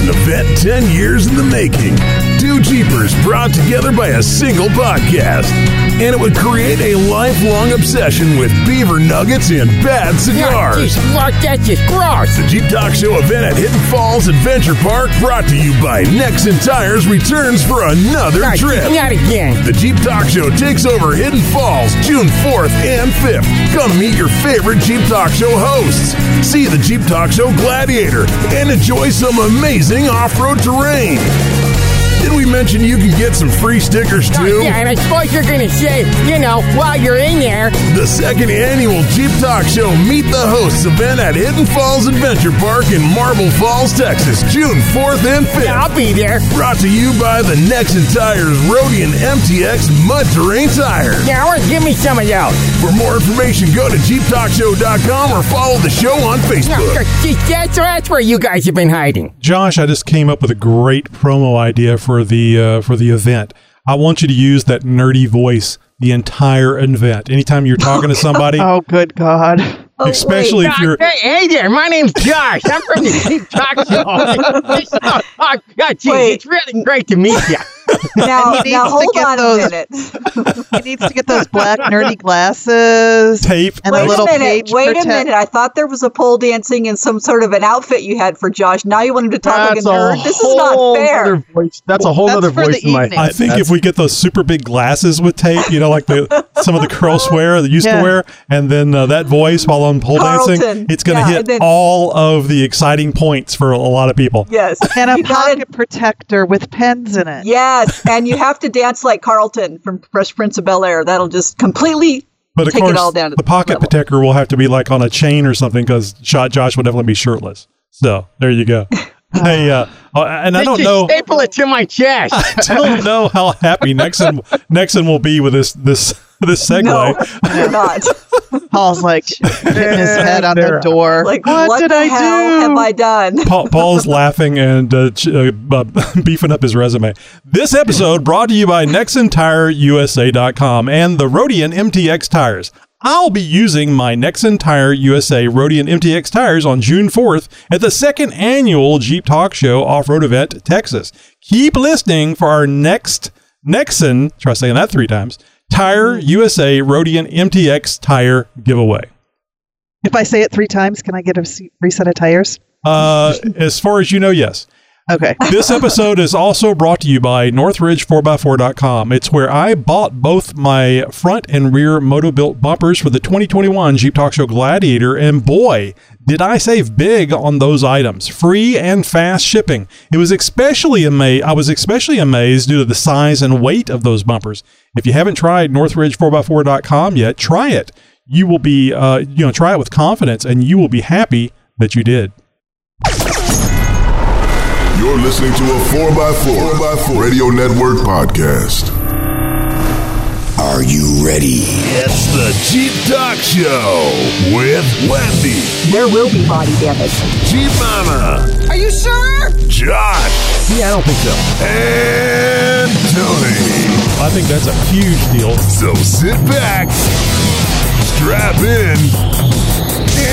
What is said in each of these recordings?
was an event 10 years in the making. Two Jeepers brought together by a single podcast. And it would create a lifelong obsession with beaver nuggets and bad cigars. Just look, that's just gross. The Jeep Talk Show event at Hidden Falls Adventure Park brought to you by Nexen Tires returns for another Not, trip. not again. The Jeep Talk Show takes over Hidden Falls June 4th and 5th. Come meet your favorite Jeep Talk Show hosts. See the Jeep Talk Show Gladiator and enjoy some amazing off road terrain. Did we mention you can get some free stickers too? Yeah, and I suppose you're gonna say, you know, while you're in there, The second annual Jeep Talk Show Meet the Hosts event at Hidden Falls Adventure Park in Marble Falls, Texas, June 4th and 5th. yeah, I'll be there. Brought to you by the Nexen Tires Roadian MTX Mud Terrain Tires. Yeah, well, give me some of those. For more information, go to JeepTalkShow.com or follow the show on Facebook. see, that's, that's where you guys have been hiding. Josh, I just came up with a great promo idea for the uh, for the event. I want you to use that nerdy voice the entire event. Anytime you're talking to somebody, Oh, good God. especially if you're Hey, hey there, my name's Josh. I'm from the Jeep Talk Show. oh, oh, God, gee, Wait. it's really great to meet you. Now, And he now needs to hold get on those- a minute. He needs to get those black nerdy glasses tape, and Wait a a little minute. page Wait a minute. I thought there was a pole dancing and some sort of an outfit you had for Josh. Now you want him to talk That's like a a nerd. This is not fair. voice. That's a whole That's other voice the in my evening. I head. think if we get those super big glasses with tape, you know, like the some of the girls wear that used Yeah. to wear, and then uh, that voice while on pole dancing, it's going to Yeah, hit then- all of the exciting points for a lot of people. Yes. and a You gotta- pocket protector with pens in it. Yes, and you have to dance like Carlton from Fresh Prince of Bel Air. That'll just completely But of take course, it all down to the pocket level. protector will have to be like on a chain or something because shot Josh would definitely be shirtless. So there you go. hey, uh, uh, and I don't know. Staple it to my chest. I don't know how happy Nexen Nexen will be with this this this segue. No, you're not. Paul's like hitting his head on the door. Like, what, what, did the I hell do? have I done? Paul, Paul's laughing and uh, ch- uh, uh, beefing up his resume. This episode brought to you by NexenTireUSA.com and the Roadian MTX tires. I'll be using my Nexen Tire USA Roadian MTX tires on June 4th at the second annual Jeep Talk Show off-road event, Texas. Keep listening for our next Nexen, try saying that three times, Tire USA Roadian MTX tire giveaway. if I say it three times, can I get a reset of tires? Uh, as far as you know, yes. Okay. This episode is also brought to you by Northridge4x4.com. It's where I bought both my front and rear Motobilt bumpers for the 2021 Jeep Talk Show Gladiator, and boy, did I save big on those items. Free and fast shipping. It was especially amazed. I was especially amazed due to the size and weight of those bumpers. If you haven't tried Northridge4x4.com yet, try it. You will be, uh, you know, try it with confidence, and you will be happy that you did. You're listening to a 4x4, 4x4 Radio Network podcast. Are you ready? It's the Jeep Talk Show with Wendy, There will be body damage. Jeep Mama, Are you sure? Josh, Yeah, I don't think so. and Tony. I think that's a huge deal. So sit back, strap in,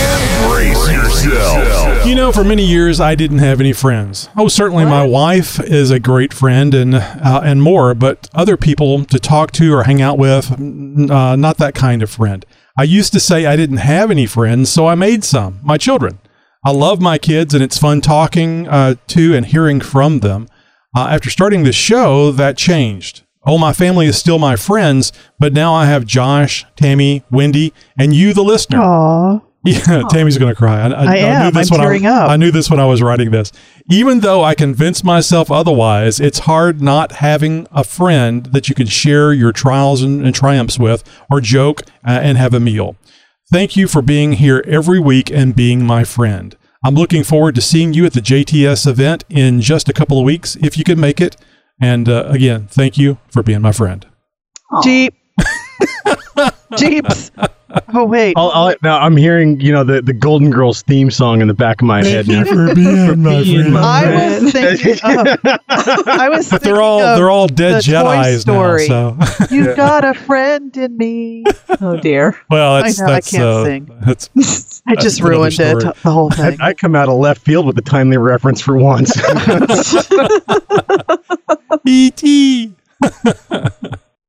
and brace yourself. You know, for many years, I didn't have any friends. Oh, certainly my wife is a great friend and uh, and more, but other people to talk to or hang out with, uh, not that kind of friend. I used to say I didn't have any friends, so I made some. My children. I love my kids, and it's fun talking uh, to and hearing from them. Uh, after starting this show, that changed. Oh, my family is still my friends, but now I have Josh, Tammy, Wendy, and you, the listener. Aw. Yeah, Tammy's going to cry. I, I am. this I'm when tearing I, up. I knew this when I was writing this. Even though I convinced myself otherwise, it's hard not having a friend that you can share your trials and, and triumphs with, or joke uh, and have a meal. Thank you for being here every week and being my friend. I'm looking forward to seeing you at the JTS event in just a couple of weeks, if you can make it. And uh, again, thank you for being my friend. Jeep. Jeeps. Oh wait. I'll, I'll, now I'm hearing, you know, the, the Golden Girls theme song in the back of my head now. for being my friend. I was thinking. Of, I was. But they're all of they're all dead the Jedi's now. So You got a friend in me. Oh dear. well, I that's I can't uh, sing. that's I just another ruined it. The whole thing. I, I come out of left field with a timely reference for once. E.T.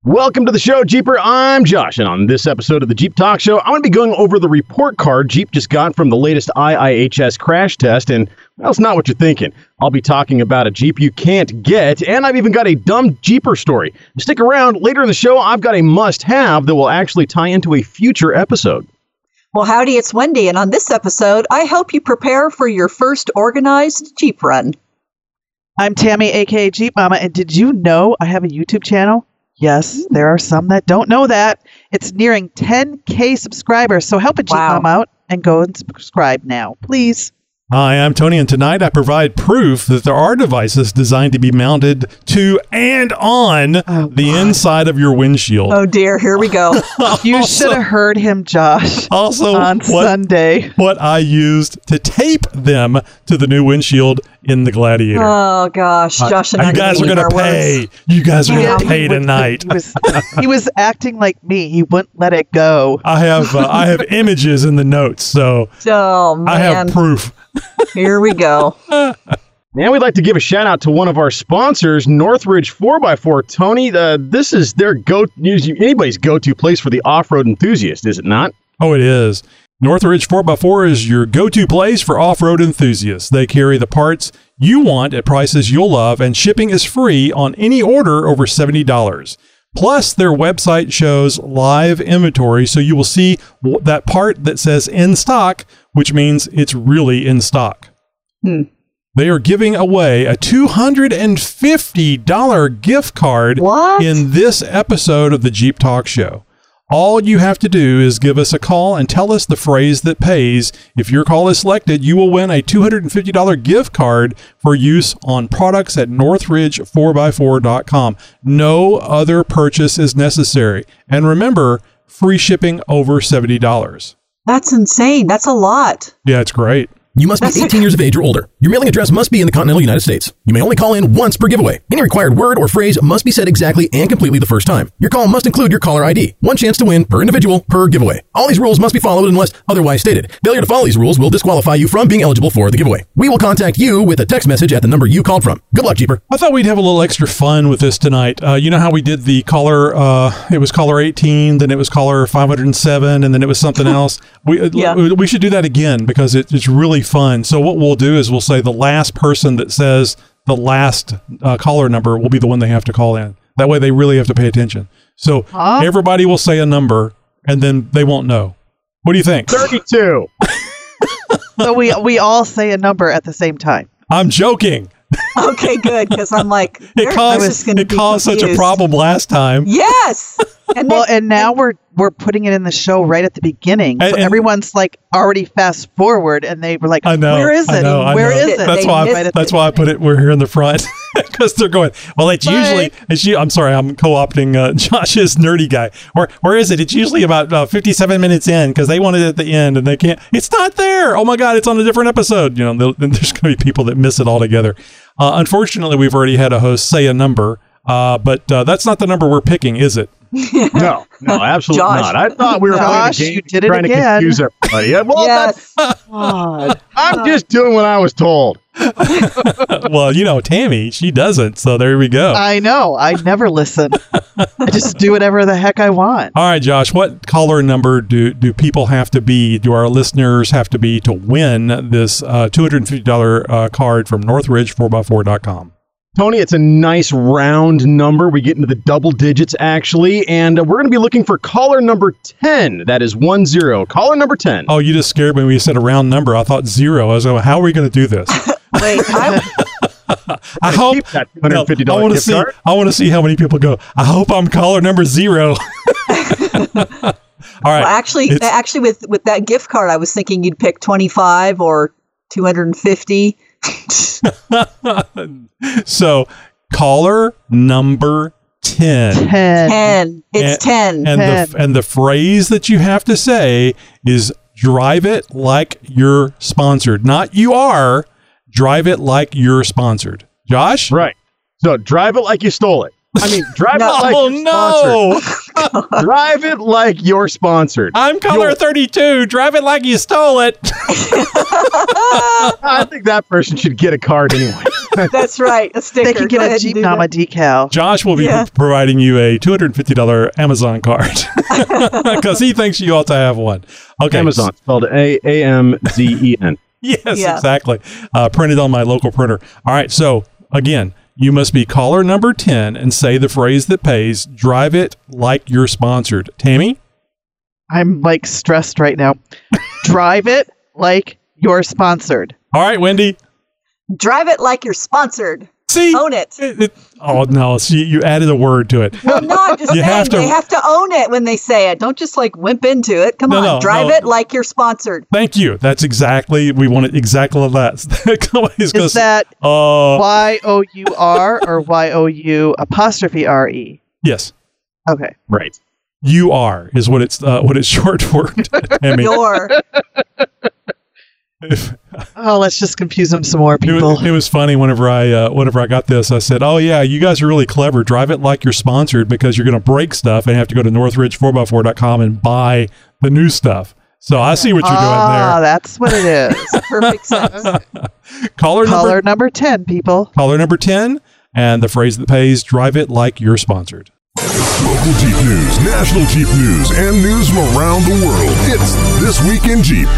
Welcome to the show, Jeeper. I'm Josh, and on this episode of the Jeep Talk Show, I'm going to be going over the report card Jeep just got from the latest IIHS crash test, and well, it's not what you're thinking. I'll be talking about a Jeep you can't get, and I've even got a dumb Jeeper story. Stick around. Later in the show, I've got a must-have that will actually tie into a future episode. Well, howdy, it's Wendy, and on this episode, I help you prepare for your first organized Jeep run. I'm Tammy, aka Jeep Mama, and did you know I have a YouTube channel? Yes, hmm. there are some that don't know that. It's nearing 10k subscribers, so help a Wow. Mom out and go and subscribe now, please. Hi, I'm Tony, and tonight I provide proof that there are devices designed to be mounted to and on Oh, the God. inside of your windshield. Oh dear, here we go. You Also- should have heard him, Josh, Also, on what, Sunday. what I used to tape them to the new windshield in the Gladiator. Oh gosh, Josh and I you guys are gonna pay. words. You guys are Yeah. going to pay tonight. He was, he was acting like me. He wouldn't let it go. I have uh, I have images in the notes, so Oh man, I have proof. Here we go. Now we'd like to give a shout out to one of our sponsors, Northridge 4x4. Tony, uh, this is their go anybody's go-to place for the off-road enthusiast, is it not? Oh, it is. Northridge 4x4 is your go to place for off road enthusiasts. They carry the parts you want at prices you'll love, and shipping is free on any order over $70. Plus, their website shows live inventory, so you will see that part that says in stock, which means it's really in stock. Hmm. They are giving away a $250 gift card What? in this episode of the Jeep Talk Show. All you have to do is give us a call and tell us the phrase that pays. If your call is selected, you will win a $250 gift card for use on products at northridge4x4.com. No other purchase is necessary. And remember, free shipping over $70. That's insane. That's a lot. Yeah, it's great. You must be 18 years of age or older. Your mailing address must be in the continental United States. You may only call in once per giveaway. Any required word or phrase must be said exactly and completely the first time. Your call must include your caller ID. One chance to win per individual per giveaway. All these rules must be followed unless otherwise stated. Failure to follow these rules will disqualify you from being eligible for the giveaway. We will contact you with a text message at the number you called from. Good luck, Jeeper. I thought we'd have a little extra fun with this tonight. Uh, you know how we did the caller? Uh, it was caller 18, then it was caller 507, and then it was something else. We uh, Yeah. we should do that again because it, it's really fun. So what we'll do is we'll say the last person that says the last uh, caller number will be the one they have to call in. That way they really have to pay attention. So Huh? everybody will say a number, and then they won't know. What do you think? 32. So we we all say a number at the same time. I'm joking. Okay, good. Because I'm like, It there- I was caused gonna it be caused such a problem last time. Yes. And Well, then- and now we're we're putting it in the show right at the beginning, And- so and- everyone's like already fast forward, and they were like, I know. "Where is I it? know, I know. is it?" That's They why. missed I, it. that's why I put it. We're here in the front because they're going. Well, it's Bye. usually. It's, I'm sorry. I'm co-opting uh, Josh's nerdy guy. Where Where is it? It's usually about uh, 57 minutes in because they want it at the end and they can't. It's not there. Oh my god! It's on a different episode. You know, then there's going to be people that miss it altogether. Uh, unfortunately, we've already had a host say a number, uh, but uh, that's not the number we're picking, is it? No, no, absolutely Josh. not. I thought we were Josh, playing a game you did it trying to confuse everybody. Yeah, Well, yes. God. I'm just doing what I was told. well, you know, Tammy, she doesn't. So there we go. I know. I never listen. I just do whatever the heck I want. All right, Josh, what caller number do, do people have to be, do our listeners have to be to win this uh, $250 uh, card from northridge4x4.com? Tony, it's a nice round number. We get into the double digits, actually. And uh, we're going to be looking for caller number 10. That is 1 0. Caller number 10. Oh, you just scared me when you said a round number. I thought zero. I was like, how are we going to do this? Wait. I, I hope. Keep that No, $250 I want to see. card. I want to see how many people go. I hope I'm caller number zero. All right. well, actually, It's- actually, with with that gift card, I was thinking you'd pick 25 or 250. so caller number 10. 10. 10. It's 10. And the and the phrase that you have to say is drive it like you're sponsored. Not you are, drive it like you're sponsored. Josh? Right. So drive it like you stole it. I mean, drive No. it like oh you're no. sponsored. drive it like you're sponsored. I'm color You'll- 32. Drive it like you stole it. I think that person should get a card anyway. That's right. A sticker. They can Go get a Jeep do Mama decal. Josh will be Yeah. providing you a $250 Amazon card because he thinks you ought to have one. Okay. Amazon spelled A A M Z E N. Yes, Yeah. exactly. Uh, printed on my local printer. All right. So, again, you must be caller number 10 and say the phrase that pays. Drive it like you're sponsored. Tammy? I'm like stressed right now. Drive it like you're sponsored. All right, Wendy. Drive it like you're sponsored. See? Own it. It- it- oh, no. See, you added a word to it. Well, no, I'm just You saying have to- they have to own it when they say it. Don't just like wimp into it. Come No, on, no, drive no. it like you're sponsored. Thank you. That's exactly, we wanted exactly that. Somebody's gonna that uh, Y O U R or Y O U apostrophe R E? yes. Okay. Right. You are is what it's uh, what it's short for. Tammy. Your Oh, let's just confuse them some more, It people. was, it was funny whenever I uh, whenever I got this. I said, "Oh yeah, you guys are really clever. Drive it like you're sponsored because you're going to break stuff and have to go to Northridge4x4.com and buy the new stuff." So I see what you're ah, doing there. that's what it is. perfect sense. there. Caller Caller number number 10, people. caller number ten, and the phrase that pays: "Drive it like you're sponsored." Local Jeep news, national Jeep news, and news from around the world. It's This Week in Jeep.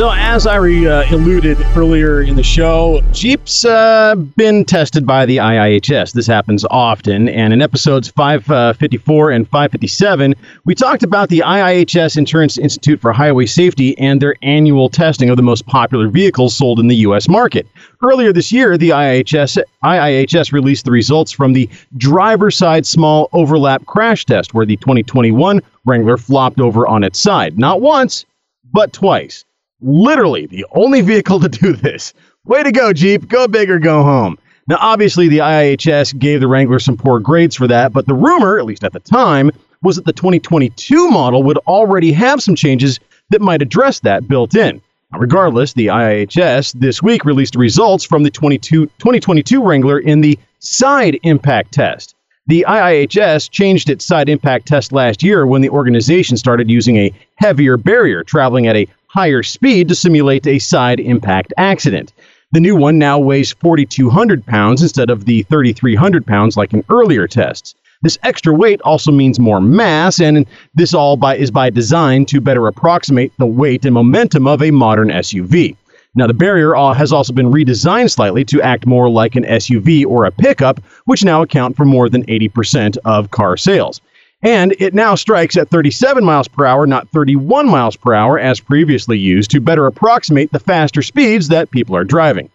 So, as I re, uh, alluded earlier in the show, Jeep's uh, been tested by the IIHS. This happens often. And in episodes 554 and 557, we talked about the IIHS Insurance Institute for Highway Safety and their annual testing of the most popular vehicles sold in the U.S. market. Earlier this year, the IIHS, IIHS released the results from the driver side small overlap crash test, where the 2021 Wrangler flopped over on its side. Not once, but twice. Literally the only vehicle to do this. Way to go, Jeep. Go big or go home. Now, obviously, the IIHS gave the Wrangler some poor grades for that, but the rumor, at least at the time, was that the 2022 model would already have some changes that might address that built in. Now, regardless, the IIHS this week released results from the 2022 Wrangler in the side impact test. The IIHS changed its side impact test last year when the organization started using a heavier barrier traveling at a higher speed to simulate a side impact accident. The new one now weighs 4,200 pounds instead of the 3,300 pounds like in earlier tests. This extra weight also means more mass, and this all by, is by design to better approximate the weight and momentum of a modern SUV. Now, the barrier has also been redesigned slightly to act more like an SUV or a pickup, which now account for more than 80% of car sales. And it now strikes at 37 miles per hour, not 31 miles per hour as previously used, to better approximate the faster speeds that people are driving.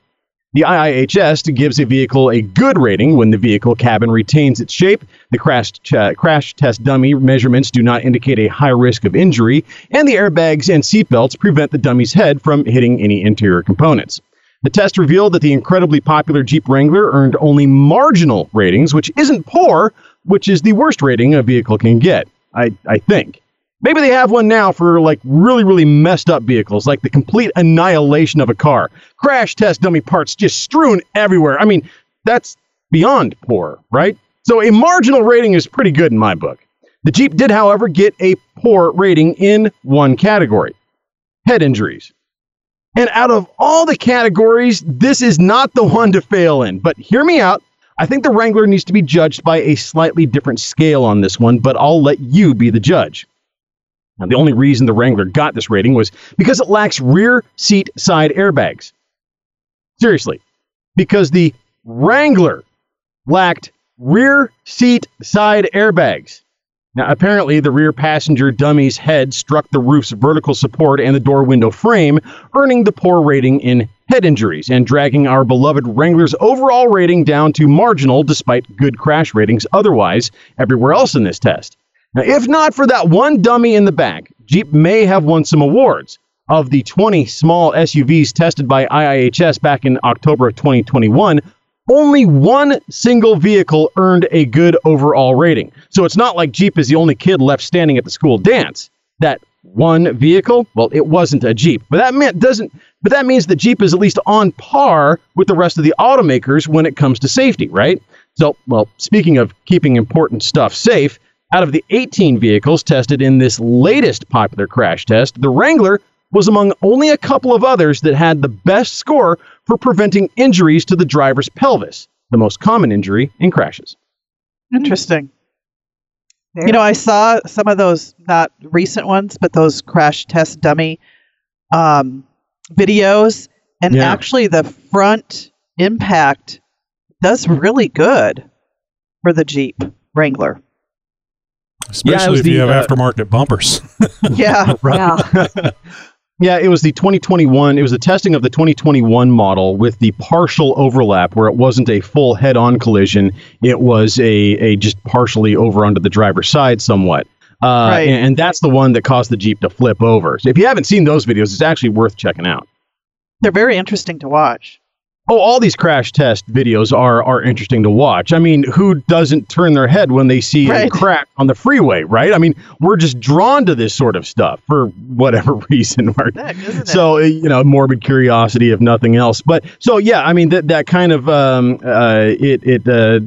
The IIHS gives a vehicle a good rating when the vehicle cabin retains its shape, the crash, crash test dummy measurements do not indicate a high risk of injury, and the airbags and seatbelts prevent the dummy's head from hitting any interior components. The test revealed that the incredibly popular Jeep Wrangler earned only marginal ratings, which isn't poor, which is the worst rating a vehicle can get, I, I think. Maybe they have one now for like really, really messed up vehicles, like the complete annihilation of a car. Crash test dummy parts just strewn everywhere. I mean, that's beyond poor, right? So a marginal rating is pretty good in my book. The Jeep did, however, get a poor rating in one category head injuries. And out of all the categories, this is not the one to fail in. But hear me out. I think the Wrangler needs to be judged by a slightly different scale on this one, but I'll let you be the judge. Now, the only reason the Wrangler got this rating was because it lacks rear seat side airbags. Seriously, because the Wrangler lacked rear seat side airbags. Now, apparently, the rear passenger dummy's head struck the roof's vertical support and the door window frame, earning the poor rating in head injuries and dragging our beloved Wrangler's overall rating down to marginal despite good crash ratings otherwise everywhere else in this test. Now, if not for that one dummy in the back, Jeep may have won some awards. Of the 20 small SUVs tested by IIHS back in October of 2021, only one single vehicle earned a good overall rating. So it's not like Jeep is the only kid left standing at the school dance. That one vehicle, well, it wasn't a Jeep, but that meant doesn't. But that means that Jeep is at least on par with the rest of the automakers when it comes to safety, right? So, well, speaking of keeping important stuff safe, out of the 18 vehicles tested in this latest popular crash test, the Wrangler was among only a couple of others that had the best score for preventing injuries to the driver's pelvis, the most common injury in crashes. Interesting. There. You know, I saw some of those not recent ones, but those crash test dummy um, videos, and Yeah. actually the front impact does really good for the Jeep Wrangler. Especially was if you have uh, aftermarket bumpers. Yeah, Yeah. Yeah, it was the 2021. It was the testing of the 2021 model with the partial overlap, where it wasn't a full head-on collision. It was a a just partially over onto the driver's side, somewhat. Uh, Right. and, and that's the one that caused the Jeep to flip over. So if you haven't seen those videos, it's actually worth checking out. they're very interesting to watch. Oh, all these crash test videos are are interesting to watch. I mean, who doesn't turn their head when they see a Right. crack on the freeway, right? I mean, we're just drawn to this sort of stuff for whatever reason. Heck? So uh, you know, morbid curiosity, if nothing else. But so yeah, I mean that that kind of um, uh, it it uh,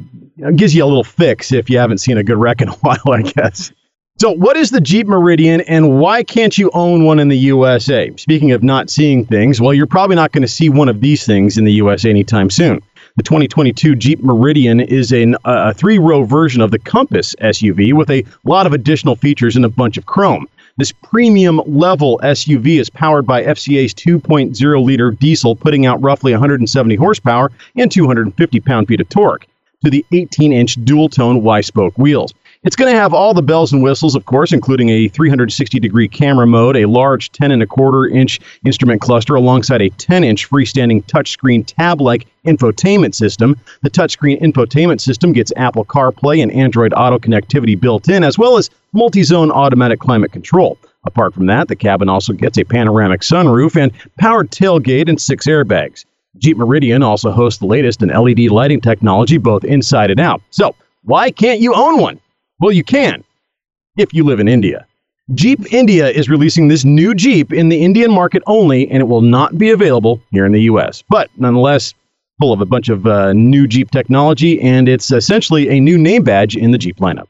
gives you a little fix if you haven't seen a good wreck in a while, I guess. So, what is the Jeep Meridian and why can't you own one in the USA? Speaking of not seeing things, well, you're probably not going to see one of these things in the USA anytime soon. The 2022 Jeep Meridian is an, uh, a three row version of the Compass SUV with a lot of additional features and a bunch of chrome. This premium level SUV is powered by FCA's 2.0 liter diesel, putting out roughly 170 horsepower and 250 pound feet of torque to the 18 inch dual tone Y spoke wheels. It's going to have all the bells and whistles, of course, including a 360 degree camera mode, a large 10 and a quarter inch instrument cluster, alongside a 10 inch freestanding touchscreen tab like infotainment system. The touchscreen infotainment system gets Apple CarPlay and Android Auto connectivity built in, as well as multi zone automatic climate control. Apart from that, the cabin also gets a panoramic sunroof and powered tailgate and six airbags. Jeep Meridian also hosts the latest in LED lighting technology, both inside and out. So, why can't you own one? Well, you can if you live in India. Jeep India is releasing this new Jeep in the Indian market only, and it will not be available here in the US. But nonetheless, full of a bunch of uh, new Jeep technology, and it's essentially a new name badge in the Jeep lineup.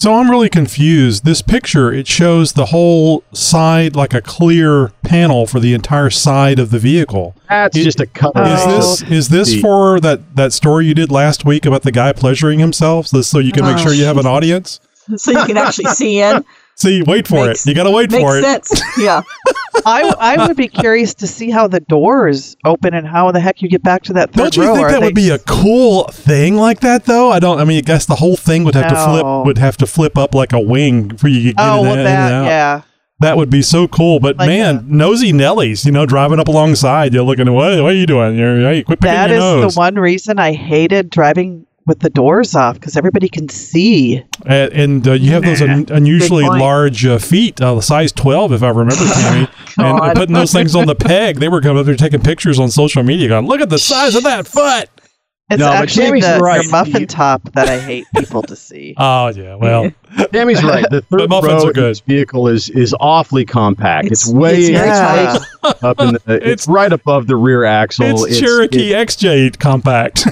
So I'm really confused. This picture, it shows the whole side like a clear panel for the entire side of the vehicle. That's It- just a cut. Is this is this the- for that that story you did last week about the guy pleasuring himself? So, so you can make Oh, sure you have an audience. so you can actually see in. See, wait for Makes- it. You got to wait for it. sense. Yeah. I, I would be curious to see how the doors open and how the heck you get back to that 3rd Don't you row. think that would be a cool thing like that though? I don't. I mean, I guess the whole thing would have to flip would have to flip up like a wing for you to get Oh, in, well, and that, out. yeah. That would be so cool. But Like man, a- nosy Nellies, you know, driving up alongside, you're looking. What, what are you doing? You're, hey, quit picking That is nose. the one reason I hated driving with the doors off because everybody can see. And, and uh, you have those un- unusually large uh, feet, uh, the size 12, if I remember, Tammy. and God. putting those things on the peg. They were coming up there taking pictures on social media going, look at the size of that foot. It's No, but actually Tammy's the, right. the muffin top that I hate people to see. Oh, yeah. Well, Tammy's right. The But third muffins row are good. vehicle is is awfully compact. It's, It's- way it's Yeah. tight. up in the. It's, It's- right above the rear axle. it's, Cherokee XJ compact.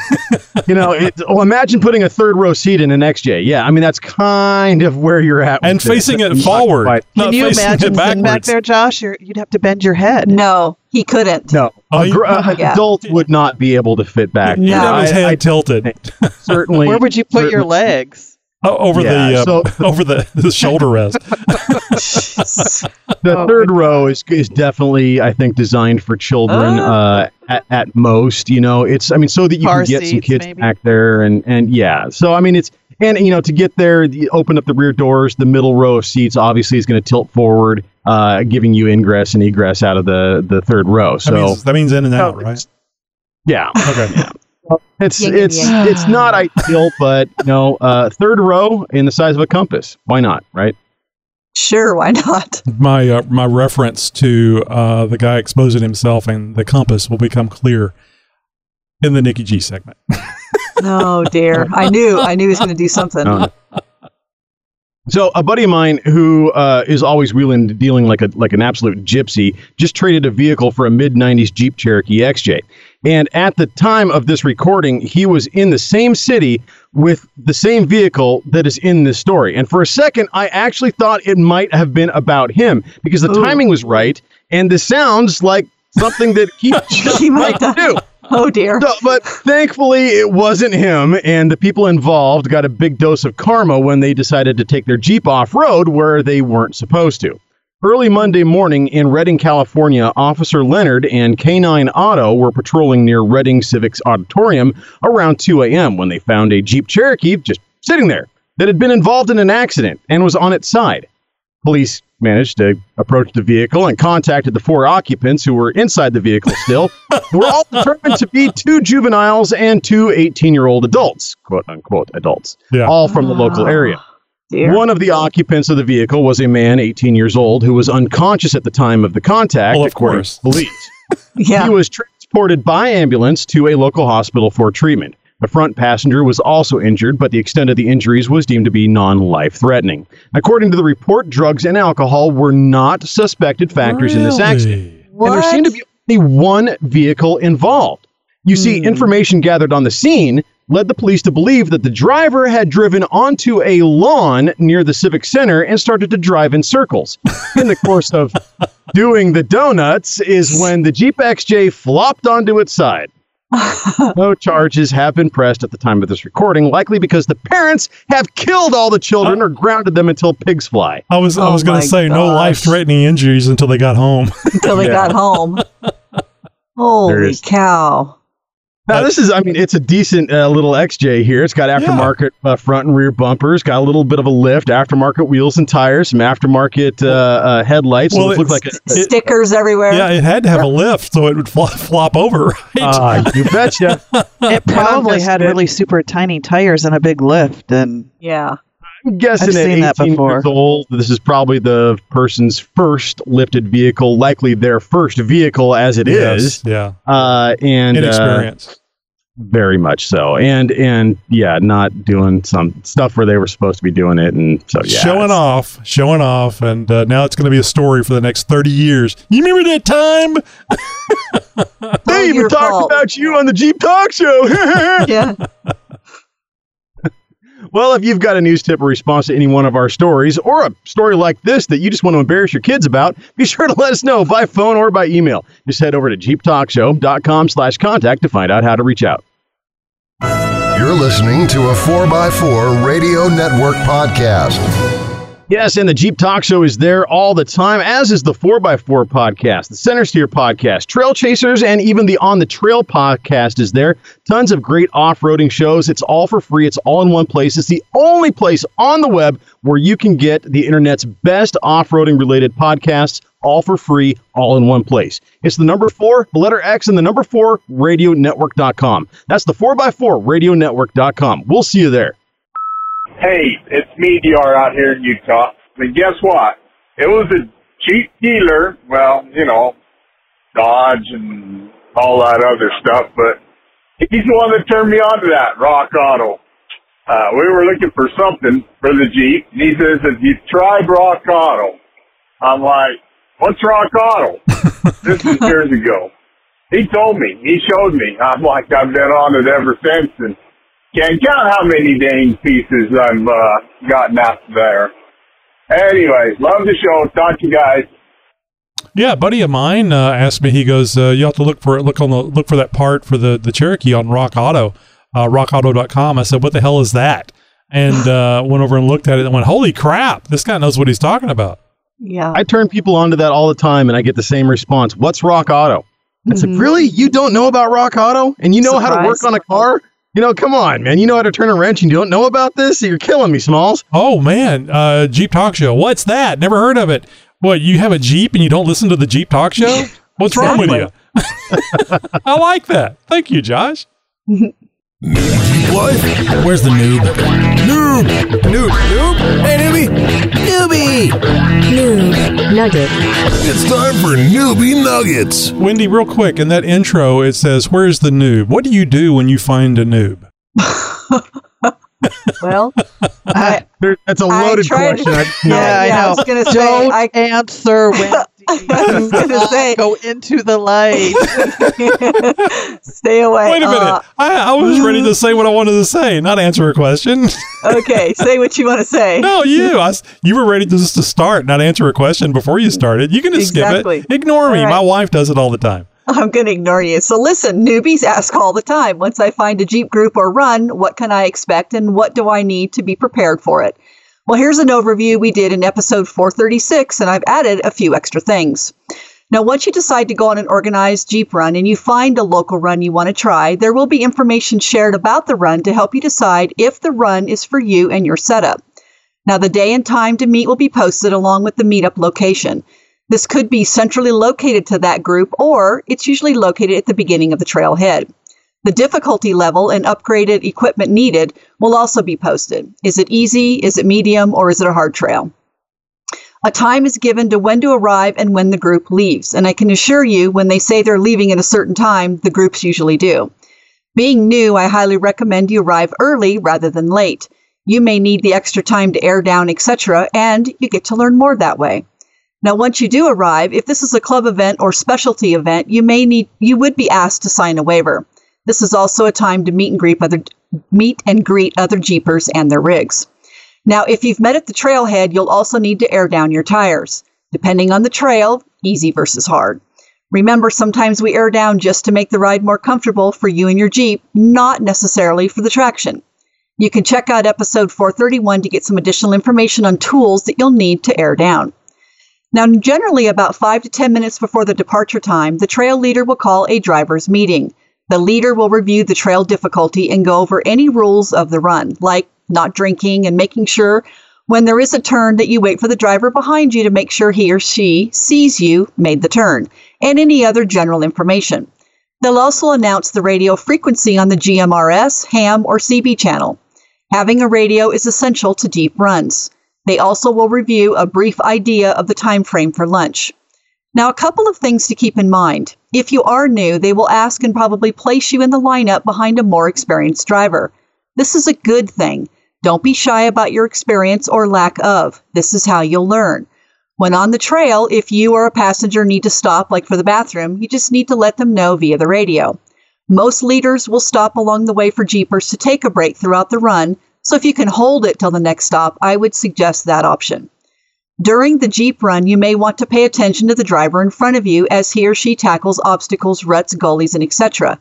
You know, it, well, imagine putting a third row seat in an XJ. Yeah, I mean that's kind of where you're at, with and this. facing it Not forward. Can you imagine sitting back there, Josh? You're, you'd have to bend your head. No, he couldn't. No, Oh, a you- gr- an Yeah. adult would not be able to fit back. You'd No. have his I- head I tilted certainly. Where would you put your legs? o- over Yeah, the uh, so- over the, the shoulder rest. The Oh, third row is is definitely, I think, designed for children. Oh. Uh, at, at most, you know, it's I mean, so that you Car can get some kids maybe? back there, and and yeah. So I mean, it's and you know, to get there, you open up the rear doors. The middle row of seats obviously is going to tilt forward, uh, giving you ingress and egress out of the the third row. That, So means, that means in and out, Oh, right? yeah, Okay. it's Yin and it's yang. it's not ideal, but you know, uh, third row in the size of a compass. Why not, right? Sure, why not? my uh, my reference to uh, the guy exposing himself and the compass will become clear. in the Nikki G segment. Oh dear. I knew. I knew he was going to do something. Oh. So a buddy of mine who uh, is always wheeling dealing like a like an absolute gypsy just traded a vehicle for a mid '90s Jeep Cherokee XJ, and at the time of this recording, he was in the same city with the same vehicle that is in this story. And for a second, I actually thought it might have been about him because the Ooh. timing was right, and this sounds like something that he, He might might do. Oh dear. So, but thankfully, it wasn't him, and the people involved got a big dose of karma when they decided to take their Jeep off road where they weren't supposed to. Early Monday morning in Redding, California, Officer Leonard and K9 Auto were patrolling near Redding Civics Auditorium around 2 a.m. when they found a Jeep Cherokee just sitting there that had been involved in an accident and was on its side. Police managed to approach the vehicle and contacted the four occupants who were inside the vehicle still, who were all determined to be two juveniles and two 18 year old adults, quote unquote adults, Yeah. all from the local ah, area. Dear. One of the occupants of the vehicle was a man 18 years old who was unconscious at the time of the contact, Well, of according course. to police. yeah. He was transported by ambulance to a local hospital for treatment. The front passenger was also injured, but the extent of the injuries was deemed to be non life threatening. According to the report, drugs and alcohol were not suspected factors in this accident. Really? And there seemed to be only one vehicle involved. You see, hmm. information gathered on the scene led the police to believe that the driver had driven onto a lawn near the Civic Center and started to drive in circles. In the course of doing the donuts, is when the Jeep XJ flopped onto its side. No charges have been pressed at the time of this recording, likely because the parents have killed all the children or grounded them until pigs fly. I was I Oh was going to say no life threatening injuries until they got home. Until they Yeah. got home. Holy cow. Now this is, I mean, it's a decent uh, little XJ here. It's got aftermarket uh, front and rear bumpers, got a little bit of a lift, aftermarket wheels and tires, some aftermarket uh, uh, headlights. Well, Well, it looks like it's- a, It- Stickers everywhere. yeah, it had to have a lift so it would flop, flop over. Right? Ah, you betcha. It probably had really super tiny tires and a big lift, and Yeah. I'm guessing I've at 18 that before. years old, this is probably the person's first lifted vehicle, likely their first vehicle as it is. Yes, Yeah. Uh, and uh, very much so. And and yeah, not doing some stuff where they were supposed to be doing it, and so yeah, showing off, showing off, and uh, now it's going to be a story for the next thirty years. You remember that time? They even talked fault. about you on the Jeep Talk Show. Yeah. Well, if you've got a news tip or response to any one of our stories, or a story like this that you just want to embarrass your kids about, be sure to let us know by phone or by email. Just head over to jeeptalkshow.com slash contact to find out how to reach out. You're listening to a 4x4 Radio Network podcast. Yes, and the Jeep Talk Show is there all the time, as is the 4x4 podcast, the Center Steer podcast, Trail Chasers, and even the On the Trail podcast is there. Tons of great off roading shows. It's all for free, it's all in one place. It's the only place on the web where you can get the internet's best off roading related podcasts, all for free, all in one place. It's the number four, the letter X, and the number four, radionetwork.com. That's the 4x4 radionetwork.com. We'll see you there. Hey, it's me, DR, out here in Utah. And guess what? It was a cheap dealer. Well, you know, Dodge and all that other stuff, but he's the one that turned me on to that, Rock Auto. Uh, we were looking for something for the Jeep, and he says, have you tried Rock Auto? I'm like, what's Rock Auto? this is years ago. He told me, he showed me. I'm like, I've been on it ever since, and can't count how many dang pieces I've uh, gotten out there. Anyway, love the show. Talk to you guys. Yeah, a buddy of mine uh, asked me. He goes, uh, "You have to look for it. look on the look for that part for the the Cherokee on Rock Auto, uh, RockAuto.com." I said, "What the hell is that?" And uh, went over and looked at it and went, "Holy crap! This guy knows what he's talking about." Yeah. I turn people onto that all the time, and I get the same response. What's Rock Auto? I said, really? You don't know about Rock Auto, and you know how to work on a car? You know, come on, man. You know how to turn a wrench, and you don't know about this? You're killing me, Smalls. Oh man, uh, Jeep Talk Show. What's that? Never heard of it. What? You have a Jeep and you don't listen to the Jeep Talk Show? What's wrong with you? I like that. Thank you, Josh. New Jeep life? Where's the noob? Noob! Noob! Noob! Hey, newbie! Newbie! Noob Nugget. It's time for Newbie Nuggets. Wendy, real quick, in that intro, it says, Where's the noob? What do you do when you find a noob? Well, I, There, that's a loaded tried to- question. I, Yeah, I yeah, I know. was gonna say, Don't I- answer, Wendy. I was gonna say, Go into the light. stay away. Wait a minute. Uh, I, I was ready to say what I wanted to say, not answer a question. okay, say what you want to say. no, you. I s you were ready to just to start, not answer a question before you started. You can just Exactly. skip it. Ignore me. All right. My wife does it all the time. I'm going to ignore you. So listen, newbies ask all the time. Once I find a Jeep group or run, what can I expect and what do I need to be prepared for it? Well, here's an overview we did in episode 436, and I've added a few extra things. Now, once you decide to go on an organized Jeep run and you find a local run you want to try, there will be information shared about the run to help you decide if the run is for you and your setup. Now, the day and time to meet will be posted along with the meetup location. This could be centrally located to that group, or it's usually located at the beginning of the trailhead. The difficulty level and upgraded equipment needed will also be posted. Is it easy? Is it medium? Or is it a hard trail? A time is given to when to arrive and when the group leaves. And I can assure you, when they say they're leaving at a certain time, the groups usually do. Being new, I highly recommend you arrive early rather than late. You may need the extra time to air down, etc., and you get to learn more that way. Now, once you do arrive, if this is a club event or specialty event, you may need you would be asked to sign a waiver. This is also a time to meet and greet other meet and greet other jeepers and their rigs. Now, if you've met at the trailhead, you'll also need to air down your tires. Depending on the trail, easy versus hard. Remember, sometimes we air down just to make the ride more comfortable for you and your Jeep, not necessarily for the traction. You can check out episode 431 to get some additional information on tools that you'll need to air down. Now, generally, about five to 10 minutes before the departure time, the trail leader will call a driver's meeting. The leader will review the trail difficulty and go over any rules of the run, like not drinking and making sure when there is a turn that you wait for the driver behind you to make sure he or she sees you made the turn, and any other general information. They'll also announce the radio frequency on the GMRS, ham, or CB channel. Having a radio is essential to deep runs. They also will review a brief idea of the time frame for lunch. Now, a couple of things to keep in mind. If you are new, they will ask and probably place you in the lineup behind a more experienced driver. This is a good thing. Don't be shy about your experience or lack of. This is how you'll learn. When on the trail, if you or a passenger need to stop, like for the bathroom, you just need to let them know via the radio. Most leaders will stop along the way for Jeepers to take a break throughout the run, so if you can hold it till the next stop, I would suggest that option. During the Jeep run, you may want to pay attention to the driver in front of you as he or she tackles obstacles, ruts, gullies, and etc.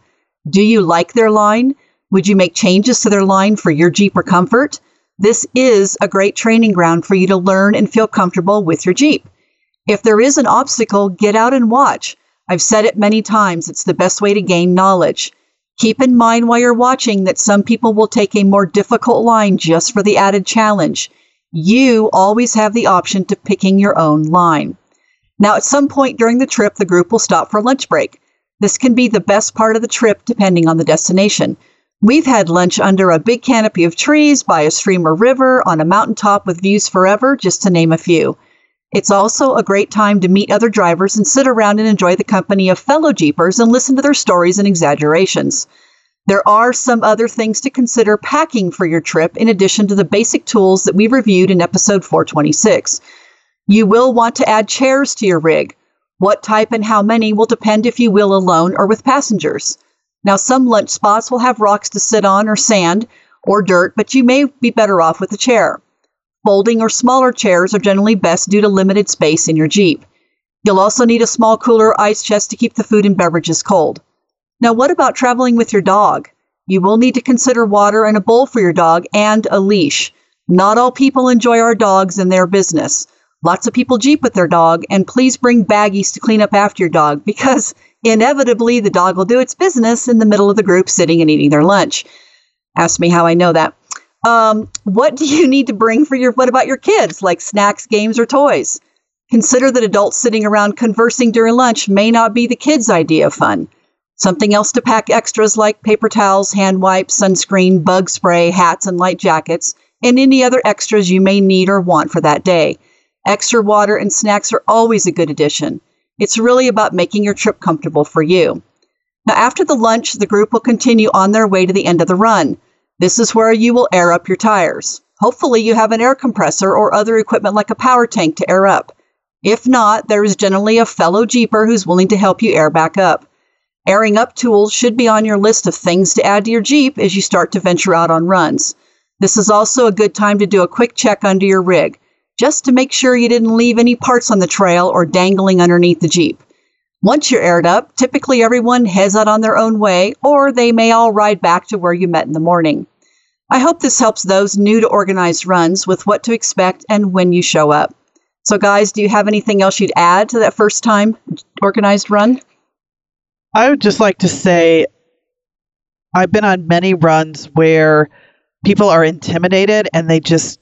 Do you like their line? Would you make changes to their line for your Jeep or comfort? This is a great training ground for you to learn and feel comfortable with your Jeep. If there is an obstacle, get out and watch. I've said it many times, it's the best way to gain knowledge. Keep in mind while you're watching that some people will take a more difficult line just for the added challenge. You always have the option to picking your own line. Now, at some point during the trip, the group will stop for lunch break. This can be the best part of the trip depending on the destination. We've had lunch under a big canopy of trees, by a stream or river, on a mountaintop with views forever, just to name a few. It's also a great time to meet other drivers and sit around and enjoy the company of fellow Jeepers and listen to their stories and exaggerations. There are some other things to consider packing for your trip in addition to the basic tools that we reviewed in episode 426. You will want to add chairs to your rig. What type and how many will depend if you will alone or with passengers. Now, some lunch spots will have rocks to sit on or sand or dirt, but you may be better off with a chair. Folding or smaller chairs are generally best due to limited space in your Jeep. You'll also need a small cooler or ice chest to keep the food and beverages cold. Now, what about traveling with your dog? You will need to consider water and a bowl for your dog and a leash. Not all people enjoy our dogs and their business. Lots of people Jeep with their dog, and please bring baggies to clean up after your dog because inevitably the dog will do its business in the middle of the group sitting and eating their lunch. Ask me how I know that. Um, what do you need to bring for your, what about your kids, like snacks, games, or toys? Consider that adults sitting around conversing during lunch may not be the kids' idea of fun. Something else to pack extras like paper towels, hand wipes, sunscreen, bug spray, hats, and light jackets, and any other extras you may need or want for that day. Extra water and snacks are always a good addition. It's really about making your trip comfortable for you. Now, after the lunch, the group will continue on their way to the end of the run. This is where you will air up your tires. Hopefully, you have an air compressor or other equipment like a power tank to air up. If not, there is generally a fellow Jeeper who's willing to help you air back up. Airing up tools should be on your list of things to add to your Jeep as you start to venture out on runs. This is also a good time to do a quick check under your rig, just to make sure you didn't leave any parts on the trail or dangling underneath the Jeep. Once you're aired up, typically everyone heads out on their own way, or they may all ride back to where you met in the morning. I hope this helps those new to organized runs with what to expect and when you show up. So, guys, do you have anything else you'd add to that first time organized run? I would just like to say I've been on many runs where people are intimidated and they just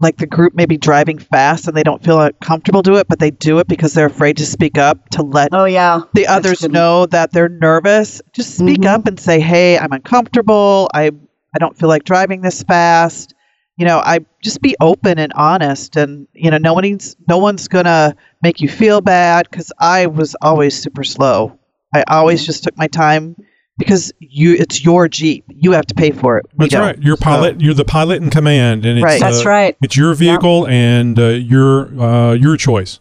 like the group may be driving fast and they don't feel comfortable do it, but they do it because they're afraid to speak up to let oh yeah the others know that they're nervous. Just speak Mhm. up and say, "Hey, I'm uncomfortable. I I don't feel like driving this fast." You know, I just be open and honest, and you know, no one's no one's gonna make you feel bad because I was always super slow. I always just took my time because you it's your Jeep. You have to pay for it. We That's don't. right. You're So- pilot. You're the pilot in command, and it's, Right. That's uh, right. It's your vehicle and uh, your uh, your choice.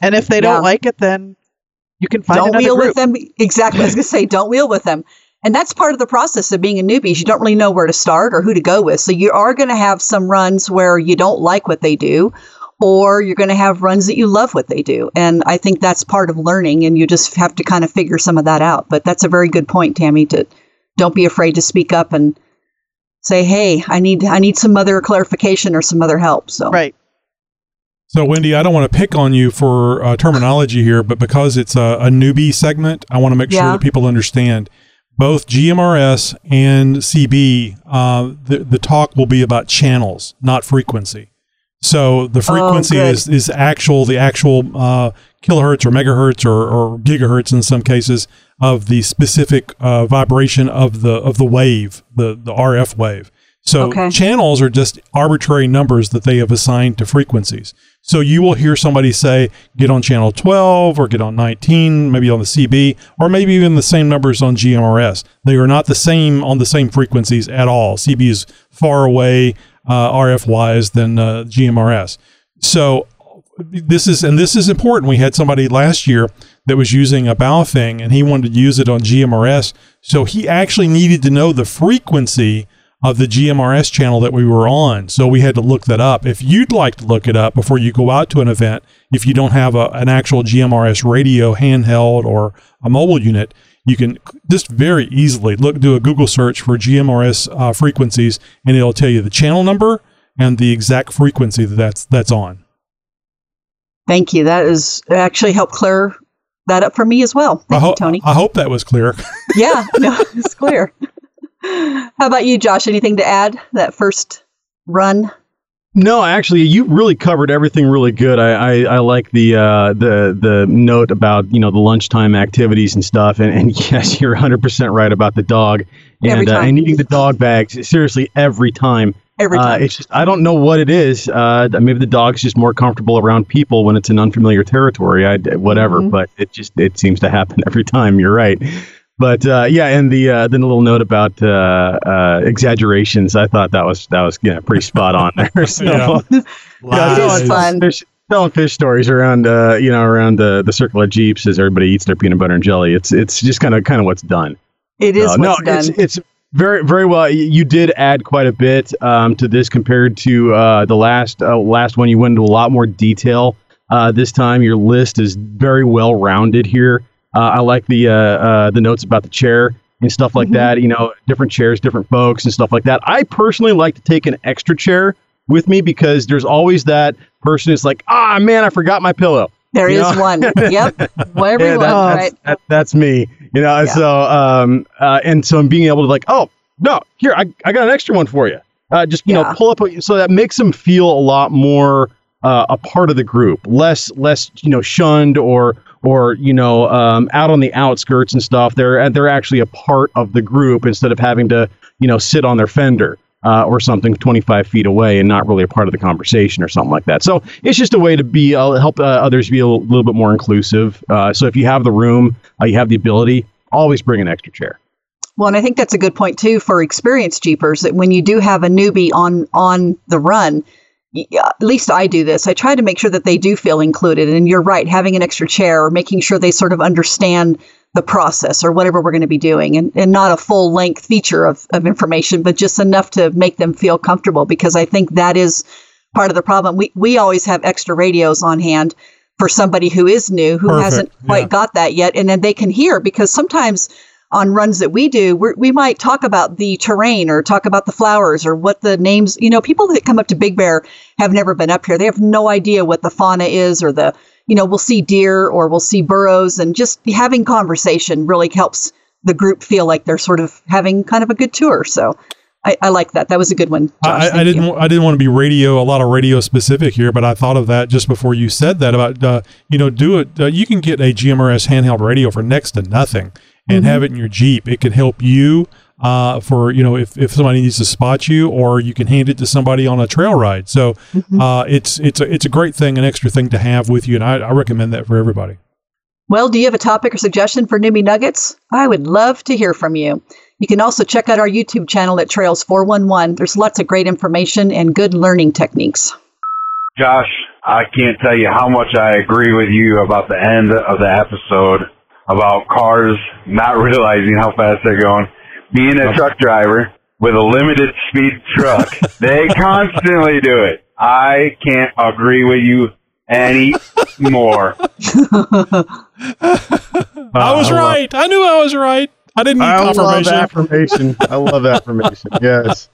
And if they Yeah. don't like it, then you can find don't another wheel group. with them. Exactly. I was going to say, don't wheel with them. And that's part of the process of being a newbie. is You don't really know where to start or who to go with. So you are going to have some runs where you don't like what they do, or you're going to have runs that you love what they do. And I think that's part of learning, and you just have to kind of figure some of that out. But that's a very good point, Tammy. To don't be afraid to speak up and say, "Hey, I need I need some other clarification or some other help." So Right. So, Wendy, I don't want to pick on you for uh, terminology here, but because it's a, a newbie segment, I want to make sure that people understand both GMRS and CB. Uh, the the talk will be about channels, not frequency. So the frequency good. is is actual the actual uh, kilohertz or megahertz or, or gigahertz in some cases of the specific uh, vibration of the of the wave, the the RF wave. So Okay. channels are just arbitrary numbers that they have assigned to frequencies. So you will hear somebody say, get on channel 12 or get on 19, maybe on the CB, or maybe even the same numbers on GMRS. They are not the same on the same frequencies at all. CB is far away uh, RF wise than uh, GMRS. So this is and this is important. We had somebody last year that was using a Baofeng and he wanted to use it on GMRS. So he actually needed to know the frequency of the GMRS channel that we were on. So we had to look that up. If you'd like to look it up before you go out to an event, if you don't have a, an actual GMRS radio handheld or a mobile unit, you can just very easily look do a Google search for GMRS uh, frequencies, and it'll tell you the channel number and the exact frequency that that's that's on. thank you. That is actually helped clear that up for me as well. I, Thank ho- you, Tony. I hope that was clear. yeah, no, it's clear. How about you, Josh? Anything to add that first run? No, actually, you really covered everything really good. I, I, I like the uh, the the note about you know the lunchtime activities and stuff. And, and yes, you're 100 percent right about the dog and uh, and eating the dog bags. Seriously, every time. Every Uh, time. it's just I don't know what it is. Uh, maybe the dog's just more comfortable around people when it's in unfamiliar territory. I whatever, Mhm. but it just it seems to happen every time. You're right. But uh, yeah, and the uh, then a little note about uh, uh, exaggerations. I thought that was that was yeah pretty spot on there. So, Yeah. It telling is fun. Fish, telling fish stories around uh, you know around the the circle of jeeps as everybody eats their peanut butter and jelly. It's it's just kind of kind of what's done. It is Uh, what's no, done. it's it's very very well. You did add quite a bit um, to this compared to uh, the last uh, last one. You went into a lot more detail. Uh, this time, your list is very well rounded here. Uh, I like the uh, uh, the notes about the chair and stuff like Mhm. that. You know, different chairs, different folks, and stuff like that. I personally like to take an extra chair with me because there's always that person who's like, ah, man, I forgot my pillow. there you is know? one. Yep. Well, Yeah, that- right? that's, that, that's me. You know, Yeah. so um, uh, and so I'm being able to like, oh no, here I, I got an extra one for you. Uh, just you Yeah. know, pull up. So that makes them feel a lot more uh, a part of the group, less less you know shunned or or you know um, out on the outskirts and stuff. They're they're actually a part of the group instead of having to you know sit on their fender. Uh, or something 25 feet away and not really a part of the conversation or something like that. So it's just a way to be uh, help uh, others be a little, little bit more inclusive. Uh, so if you have the room, uh, you have the ability, always bring an extra chair. Well, and I think that's a good point too for experienced jeepers that when you do have a newbie on on the run, at least I do this. I try to make sure that they do feel included. And you're right, having an extra chair or making sure they sort of understand the process or whatever we're going to be doing and, and not a full length feature of, of information, but just enough to make them feel comfortable because I think that is part of the problem. We we always have extra radios on hand for somebody who is new, who Perfect, hasn't quite yeah. got that yet, and then they can hear because sometimes on runs that we do, we're, we might talk about the terrain or talk about the flowers or what the names. You know, people that come up to Big Bear have never been up here. They have no idea what the fauna is or the. You know, we'll see deer or we'll see burros, and just having conversation really helps the group feel like they're sort of having kind of a good tour. So. I, I like that. That was a good one. Josh. I, I didn't. you. I didn't want to be radio a lot of radio specific here, but I thought of that just before you said that about uh, you know do it. Uh, you can get a GMRS handheld radio for next to nothing and have it in your Jeep. It can help you uh, for you know if, if somebody needs to spot you, or you can hand it to somebody on a trail ride. So uh, it's it's a it's a great thing, an extra thing to have with you, and I, I recommend that for everybody. Well, do you have a topic or suggestion for Newbie Nuggets? I would love to hear from you. You can also check out our YouTube channel at Trails 411. There's lots of great information and good learning techniques. Josh, I can't tell you how much I agree with you about the end of the episode about cars not realizing how fast they're going. Being a truck driver with a limited speed truck, they constantly do it. I can't agree with you any more. I was uh, right. I knew I was right. I didn't need I love affirmation. I love affirmation. Yes.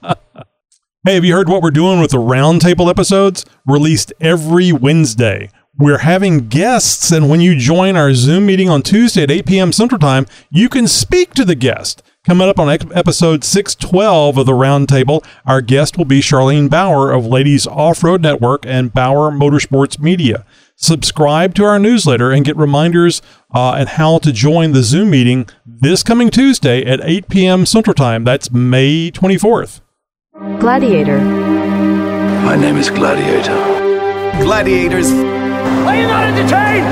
Hey, have you heard what we're doing with the roundtable episodes? Released every Wednesday. We're having guests, and when you join our Zoom meeting on Tuesday at 8 p.m. Central Time, you can speak to the guest. Coming up on episode 612 of the Roundtable, our guest will be Charlene Bauer of Ladies Off Road Network and Bauer Motorsports Media. Subscribe to our newsletter and get reminders uh, and how to join the Zoom meeting this coming Tuesday at 8 p.m. Central Time. That's May 24th. Gladiator. My name is Gladiator. Gladiators. Are you not entertained?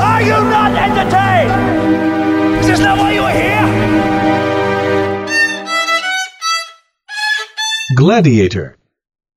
Are you not entertained? Is this not why you are here? Gladiator.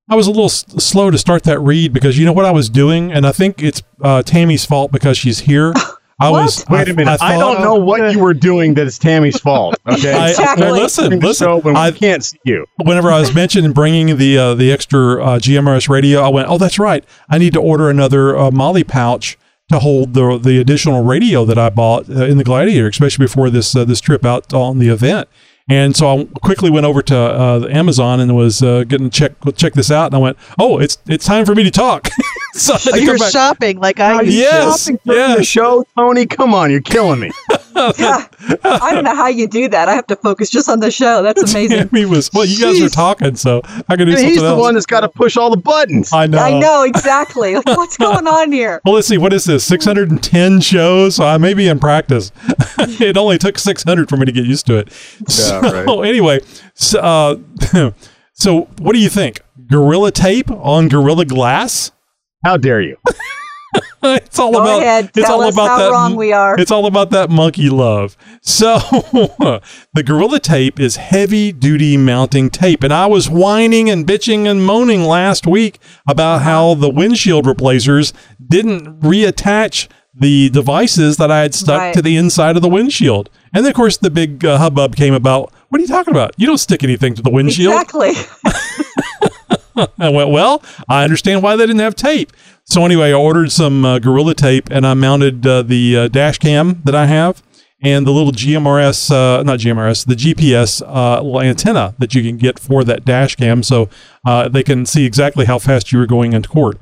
I was a little s- slow to start that read because you know what I was doing, and I think it's uh, Tammy's fault because she's here. I was. Wait a minute. I, thought- don't know what you were doing that is Tammy's fault. Okay. I- well, listen, listen. show when we I can't see you. Whenever I was mentioning bringing the uh, the extra uh, GMRS radio, I went, "Oh, that's right. I need to order another uh, MOLLE pouch to hold the the additional radio that I bought uh, in the Gladiator, especially before this uh, this trip out on the event." And so I quickly went over to uh, Amazon and was uh, getting check check this out, and I went, "Oh, it's it's time for me to talk." so I had to Oh, you're shopping like I used Yes, to. During the show, Tony. Come on, you're killing me. Yeah, I don't know how you do that. I have to focus just on the show. That's amazing. Tammy was well. You guys are talking, so I can do something He's the else. one that's got to push all the buttons. I know. I know exactly. Like, what's going on here? Well, let's see. What is this? 610 shows? So I may be in practice. it only took 600 for me to get used to it. Yeah, So, right. anyway, so, uh, so what do you think? Gorilla tape on Gorilla Glass? How dare you? it's all Go about ahead. it's Tell all us about how that wrong we are. It's all about that monkey love. So the Gorilla Tape is heavy duty mounting tape and I was whining and bitching and moaning last week about how the windshield replacers didn't reattach the devices that I had stuck Right. to the inside of the windshield. And then of course the big uh, hubbub came about, what are you talking about? You don't stick anything to the windshield. Exactly. I went, well, I understand why they didn't have tape. So anyway, I ordered some uh, Gorilla tape and I mounted uh, the uh, dash cam that I have and the little GMRS, uh, not GMRS, the GPS uh, antenna that you can get for that dash cam so uh, they can see exactly how fast you were going into court.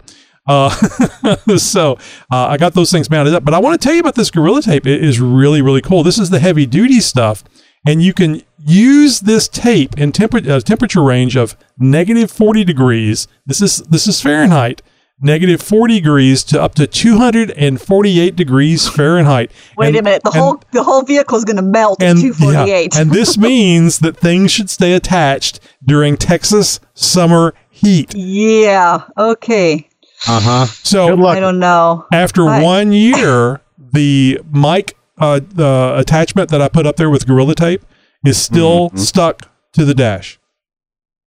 So I got those things mounted up, but I want to tell you about this Gorilla Tape. It is really, really cool. This is the heavy duty stuff, and you can use this tape in temper- temperature range of negative 40 degrees. This is this is Fahrenheit. Negative 40 degrees to up to 248 degrees Fahrenheit. Wait And- a minute. The and- whole the whole vehicle is going to melt at 248. yeah, and this means that things should stay attached during Texas summer heat. yeah. Okay. Uh huh. So I don't know. after Hi. one year, the mic uh, the attachment that I put up there with Gorilla Tape is still stuck to the dash.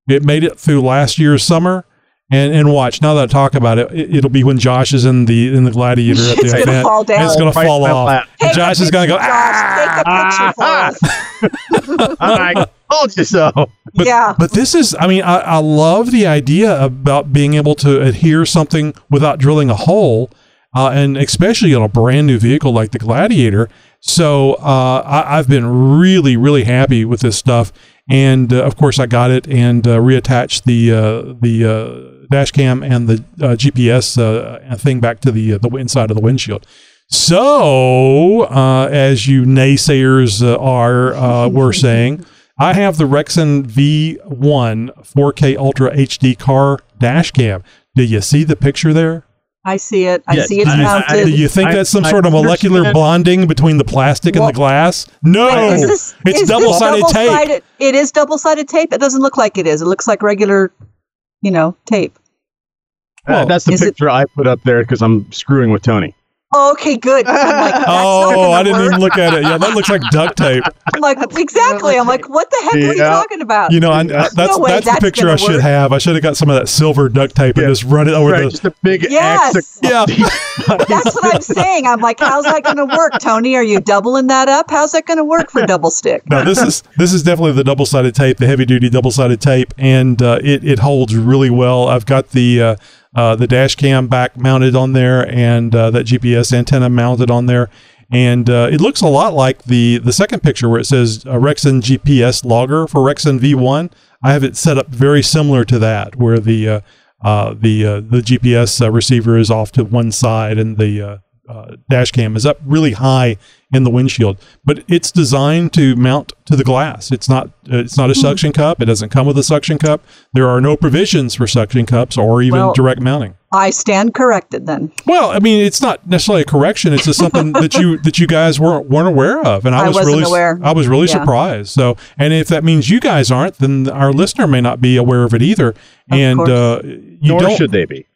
It made it through last year's summer. And, and watch now that I talk about it, it, it'll be when Josh is in the in the gladiator at the It's gonna event. fall down. and It's going to Right fall off. lap. And Take a Josh is going to go. Josh, take a picture for us. I told you so. But, Yeah. But this is, I mean, I, I love the idea about being able to adhere something without drilling a hole, uh, and especially on a brand new vehicle like the Gladiator. So uh, I, I've been really, really happy with this stuff. And uh, of course, I got it and uh, reattached the uh, the uh, dash cam and the uh, GPS uh, thing back to the uh, the inside of the windshield. So, uh, as you naysayers uh, are, uh, were saying, I have the Rexing V1 4K Ultra HD car dash cam. Do you see the picture there? I see it. I Yes, see it's I- I- mounted. Do you think I- that's some I sort of molecular understand. bonding between the plastic and the glass? No, this- it's is this double-sided tape. It is double-sided tape. It doesn't look like it is. It looks like regular, you know, tape. Uh, that's the Is it- picture I put up there because I'm screwing with Tony. Oh, okay, good. I'm like, that's Oh, gonna I didn't work. even look at it. Yeah, that looks like duct tape. I'm like, exactly. I'm like, what the heck are you talking about? You know, I, that's No way that's the picture I should work. have. I should have got some of that silver duct tape and just run it over Right, the. just a big Yes. X. Yeah. That's what I'm saying. I'm like, how's that going to work, Tony? Are you doubling that up? How's that going to work for double stick? No, this is this is definitely the double sided tape, the heavy duty double sided tape, and uh, it it holds really well. I've got the uh, uh, the dash cam back mounted on there, and uh, that GPS antenna mounted on there, and uh, it looks a lot like the the second picture where it says uh, Rexing GPS logger for Rexing V1. I have it set up very similar to that, where the uh, the the GPS receiver is off to one side and the uh, dash cam is up really high in the windshield, but it's designed to mount to the glass. It's not uh, it's not a suction cup. It doesn't come with a suction cup. There are no provisions for suction cups or even Well- direct mounting. I stand corrected then. Well, I mean, it's not necessarily a correction. It's just something that you that you guys weren't weren't aware of, and I, I was wasn't really aware. I was really Yeah. surprised. So, and if that means you guys aren't, then our listener may not be aware of it either. and course. uh, you Nor don't should they be.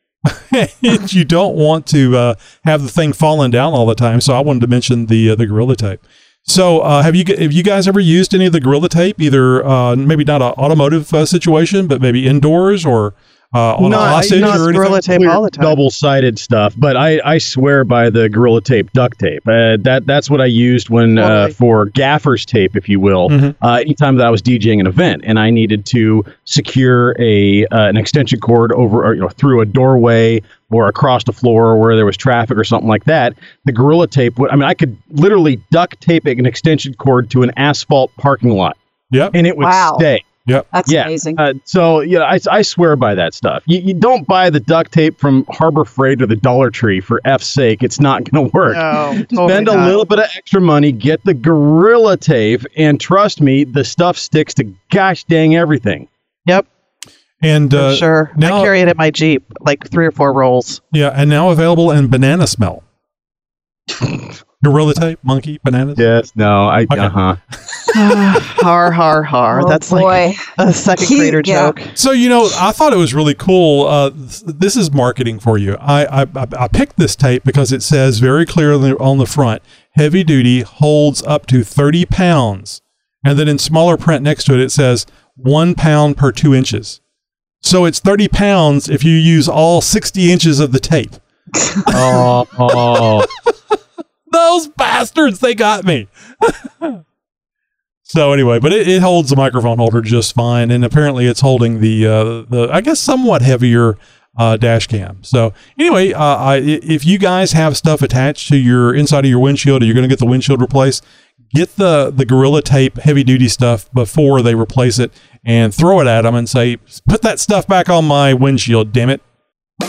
you don't want to uh, have the thing falling down all the time. So I wanted to mention the uh, the Gorilla Tape. So uh, have you have you guys ever used any of the Gorilla Tape? Either uh, maybe not an automotive uh, situation, but maybe indoors or uh, on Not- a hostage not or anything? Tape all the time. double-sided stuff. But I, I swear by the Gorilla Tape duct tape. Uh, that that's what I used when uh, for gaffer's tape, if you will. Mhm. Uh, anytime that I was DJing an event and I needed to secure a uh, an extension cord over or, you know through a doorway or across the floor where there was traffic or something like that, the Gorilla Tape. would- I mean, I could literally duct tape an extension cord to an asphalt parking lot, Yep. and it would Wow. stay. Yep. That's Yeah. amazing. Uh, so you know, I, I swear by that stuff. You, you don't buy the duct tape from Harbor Freight or the Dollar Tree for f's sake. It's not going to work. No, totally Spend a not. little bit of extra money, get the Gorilla Tape, and trust me, the stuff sticks to gosh dang everything. Yep, And uh, sure. now- I carry it in my Jeep, like three or four rolls. yeah, and now available in banana smell. Gorilla Tape, monkey, bananas. Yes, no, I Okay. uh huh. har har har. Oh, That's boy. like a second Cute, grader yeah. joke. So you know, I thought it was really cool. Uh, th- this is marketing for you. I, I I I picked this tape because it says very clearly on the front, heavy duty holds up to thirty pounds, and then in smaller print next to it, it says one pound per two inches. So it's thirty pounds if you use all sixty inches of the tape. oh, oh. Those bastards, they got me. so anyway, but it, it holds the microphone holder just fine, and apparently it's holding the uh, the I guess somewhat heavier uh, dash cam. So anyway, uh, I, if you guys have stuff attached to your inside of your windshield, or you're going to get the windshield replaced, get the the Gorilla Tape heavy duty stuff before they replace it, and throw it at them and say, "Put that stuff back on my windshield, damn it."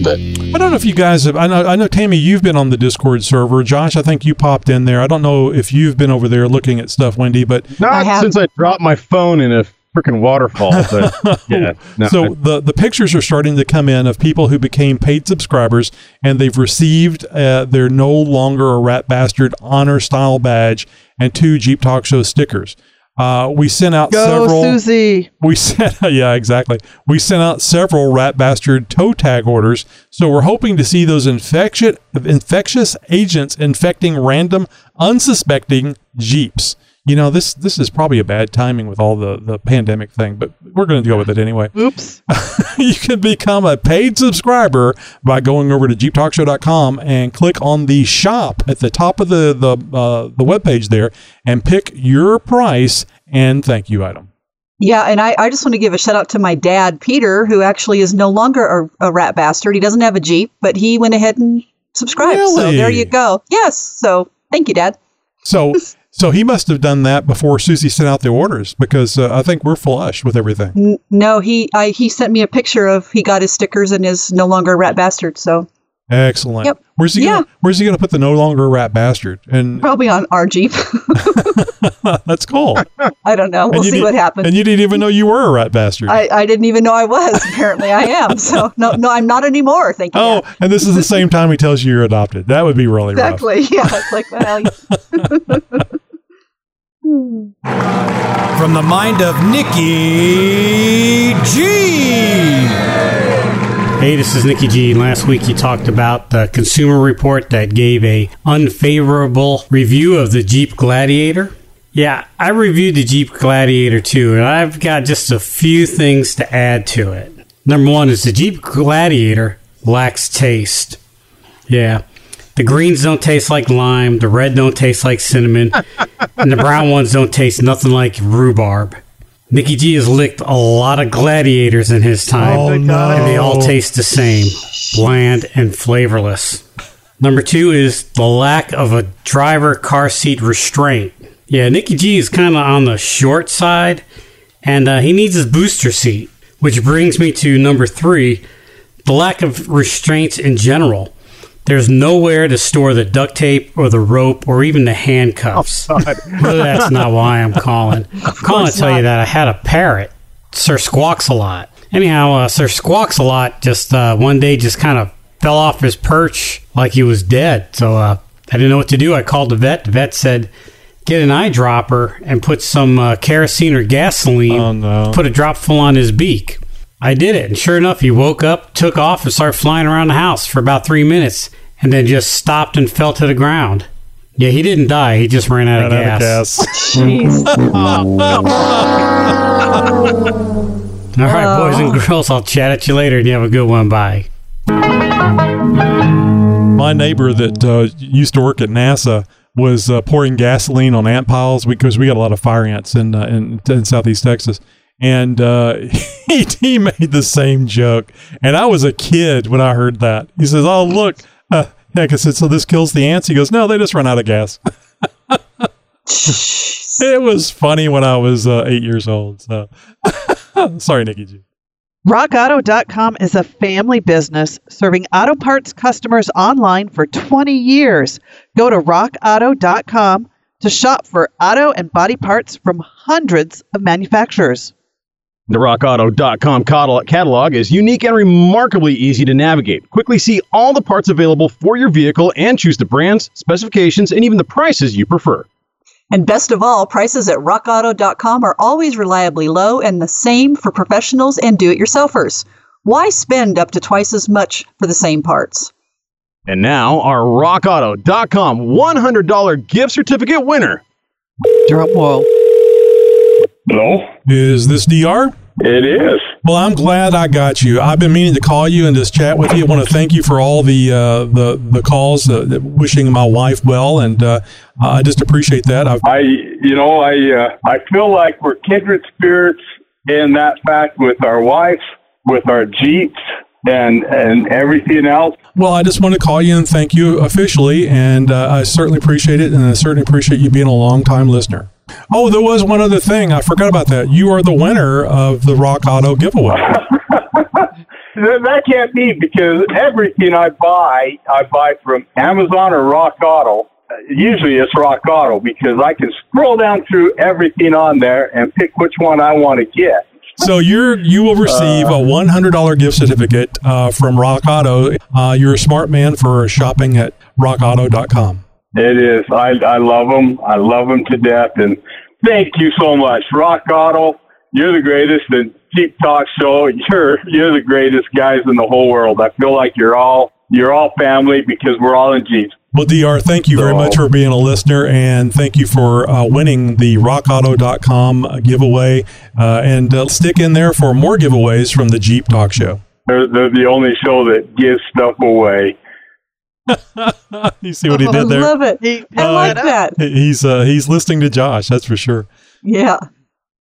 bit? I don't know if you guys have. I know, I know, Tammy, you've been on the Discord server. Josh, I think you popped in there. I don't know if you've been over there looking at stuff, Wendy, but Not since I dropped my phone in a freaking waterfall. But yeah, no, so I- the the pictures are starting to come in of people who became paid subscribers and they've received uh, their no longer a rat bastard honor style badge and two Jeep Talk Show stickers. Uh, we sent out Go, several. Susie. We sent, yeah, exactly. We sent out several rat bastard toe tag orders, so we're hoping to see those infectious infectious agents infecting random, unsuspecting Jeeps. You know, this this is probably a bad timing with all the the pandemic thing, but we're going to go with it anyway. Oops. you can become a paid subscriber by going over to jeeptalkshow.com and click on the shop at the top of the the uh, the webpage there and pick your price and thank you item. Yeah, and I, I just want to give a shout out to my dad, Peter, who actually is no longer a, a rat bastard. He doesn't have a Jeep, but he went ahead and subscribed. So there you go. Yes. So thank you, Dad. So so he must have done that before Susie sent out the orders because uh, I think we're flush with everything. No, he I, he sent me a picture of he got his stickers and is no longer a rat bastard. So Excellent. Yep. Where's he gonna Where's he gonna put the no longer rat bastard? And probably on our Jeep. that's cool. I don't know. We'll see did- what happens. And you didn't even know you were a rat bastard. I, I didn't even know I was. Apparently, I am. So no, no, I'm not anymore. Thank you. oh, and this is the same time he tells you you're adopted. That would be really rough. exactly. Yeah. It's like well, From the mind of Nikki G. Hey, this is Nikki G. Last week you talked about the consumer report that gave a unfavorable review of the Jeep Gladiator. Yeah, I reviewed the Jeep Gladiator too, and I've got just a few things to add to it. Number one is the Jeep Gladiator lacks taste. Yeah. The greens don't taste like lime, the red don't taste like cinnamon, and the brown ones don't taste nothing like rhubarb. Nikki G has licked a lot of gladiators in his time, Oh, no. and they all taste the same bland and flavorless. Number two is the lack of a driver car seat restraint. Yeah, Nikki G is kind of on the short side, and uh, he needs his booster seat, which brings me to number three the lack of restraints in general. There's nowhere to store the duct tape or the rope or even the handcuffs. really, that's not why I'm calling. I'm calling to tell you that I had a parrot, Sir Squawks a lot. Anyhow, uh, Sir Squawks a lot just uh, one day just kind of fell off his perch like he was dead. So uh, I didn't know what to do. I called the vet. The vet said, get an eyedropper and put some uh, kerosene or gasoline, put a drop full on his beak. I did it, and sure enough, he woke up, took off, and started flying around the house for about three minutes, and then just stopped and fell to the ground. Yeah, he didn't die. He just ran out, of, Ran out of gas. gas. All right, boys and girls, I'll chat at you later, and you have a good one. Bye. My neighbor that uh, used to work at NASA was uh, pouring gasoline on ant piles because we got a lot of fire ants in uh, in, in Southeast Texas, and uh, he, he made the same joke. And I was a kid when I heard that. He says, "Oh look, uh, yeah," 'cause I said, "So this kills the ants?" He goes, "No, they just run out of gas." it was funny when I was uh, eight years old. So sorry, Nikki G. RockAuto.com is a family business serving auto parts customers online for 20 years. Go to RockAuto.com to shop for auto and body parts from hundreds of manufacturers. The RockAuto.com catalog- catalog is unique and remarkably easy to navigate. Quickly see all the parts available for your vehicle and choose the brands, specifications, and even the prices you prefer. And best of all, prices at rockauto.com are always reliably low and the same for professionals and do it yourselfers. Why spend up to twice as much for the same parts? And now, our RockAuto.com $100 gift certificate winner. Drum roll. Hello? Is this DR? It is. Well, I'm glad I got you. I've been meaning to call you and just chat with you. I want to thank you for all the uh, the the calls, uh, wishing my wife well, and uh, I just appreciate that. I've, I, you know, I, uh, I feel like we're kindred spirits in that fact with our wives, with our Jeeps, and and everything else. well, I just want to call you and thank you officially, and uh, I certainly appreciate it, and I certainly appreciate you being a long time listener. Oh, there was one other thing I forgot about that. You are the winner of the Rock Auto giveaway. That can't be because everything I buy, I buy from Amazon or Rock Auto. Uh, Usually it's Rock Auto because I can scroll down through everything on there and pick which one I want to get. So you're you will receive a one hundred dollar gift certificate uh, from Rock Auto. Uh, you're a smart man for shopping at RockAuto.com. It is. I I love them. I love them to death. And thank you so much, Rock Auto. You're the greatest. And Jeep Talk Show. You're you're the greatest guys in the whole world. I feel like you're all you're all family because we're all in Jeeps. Well, DR. Thank you very much for being a listener, and thank you for uh, winning the RockAuto.com giveaway. Uh, and uh, stick in there for more giveaways from the Jeep Talk Show. They're, they're the only show that gives stuff away. you see what he did there? I love it. I like that. He's uh, he's listening to Josh. That's for sure. Yeah.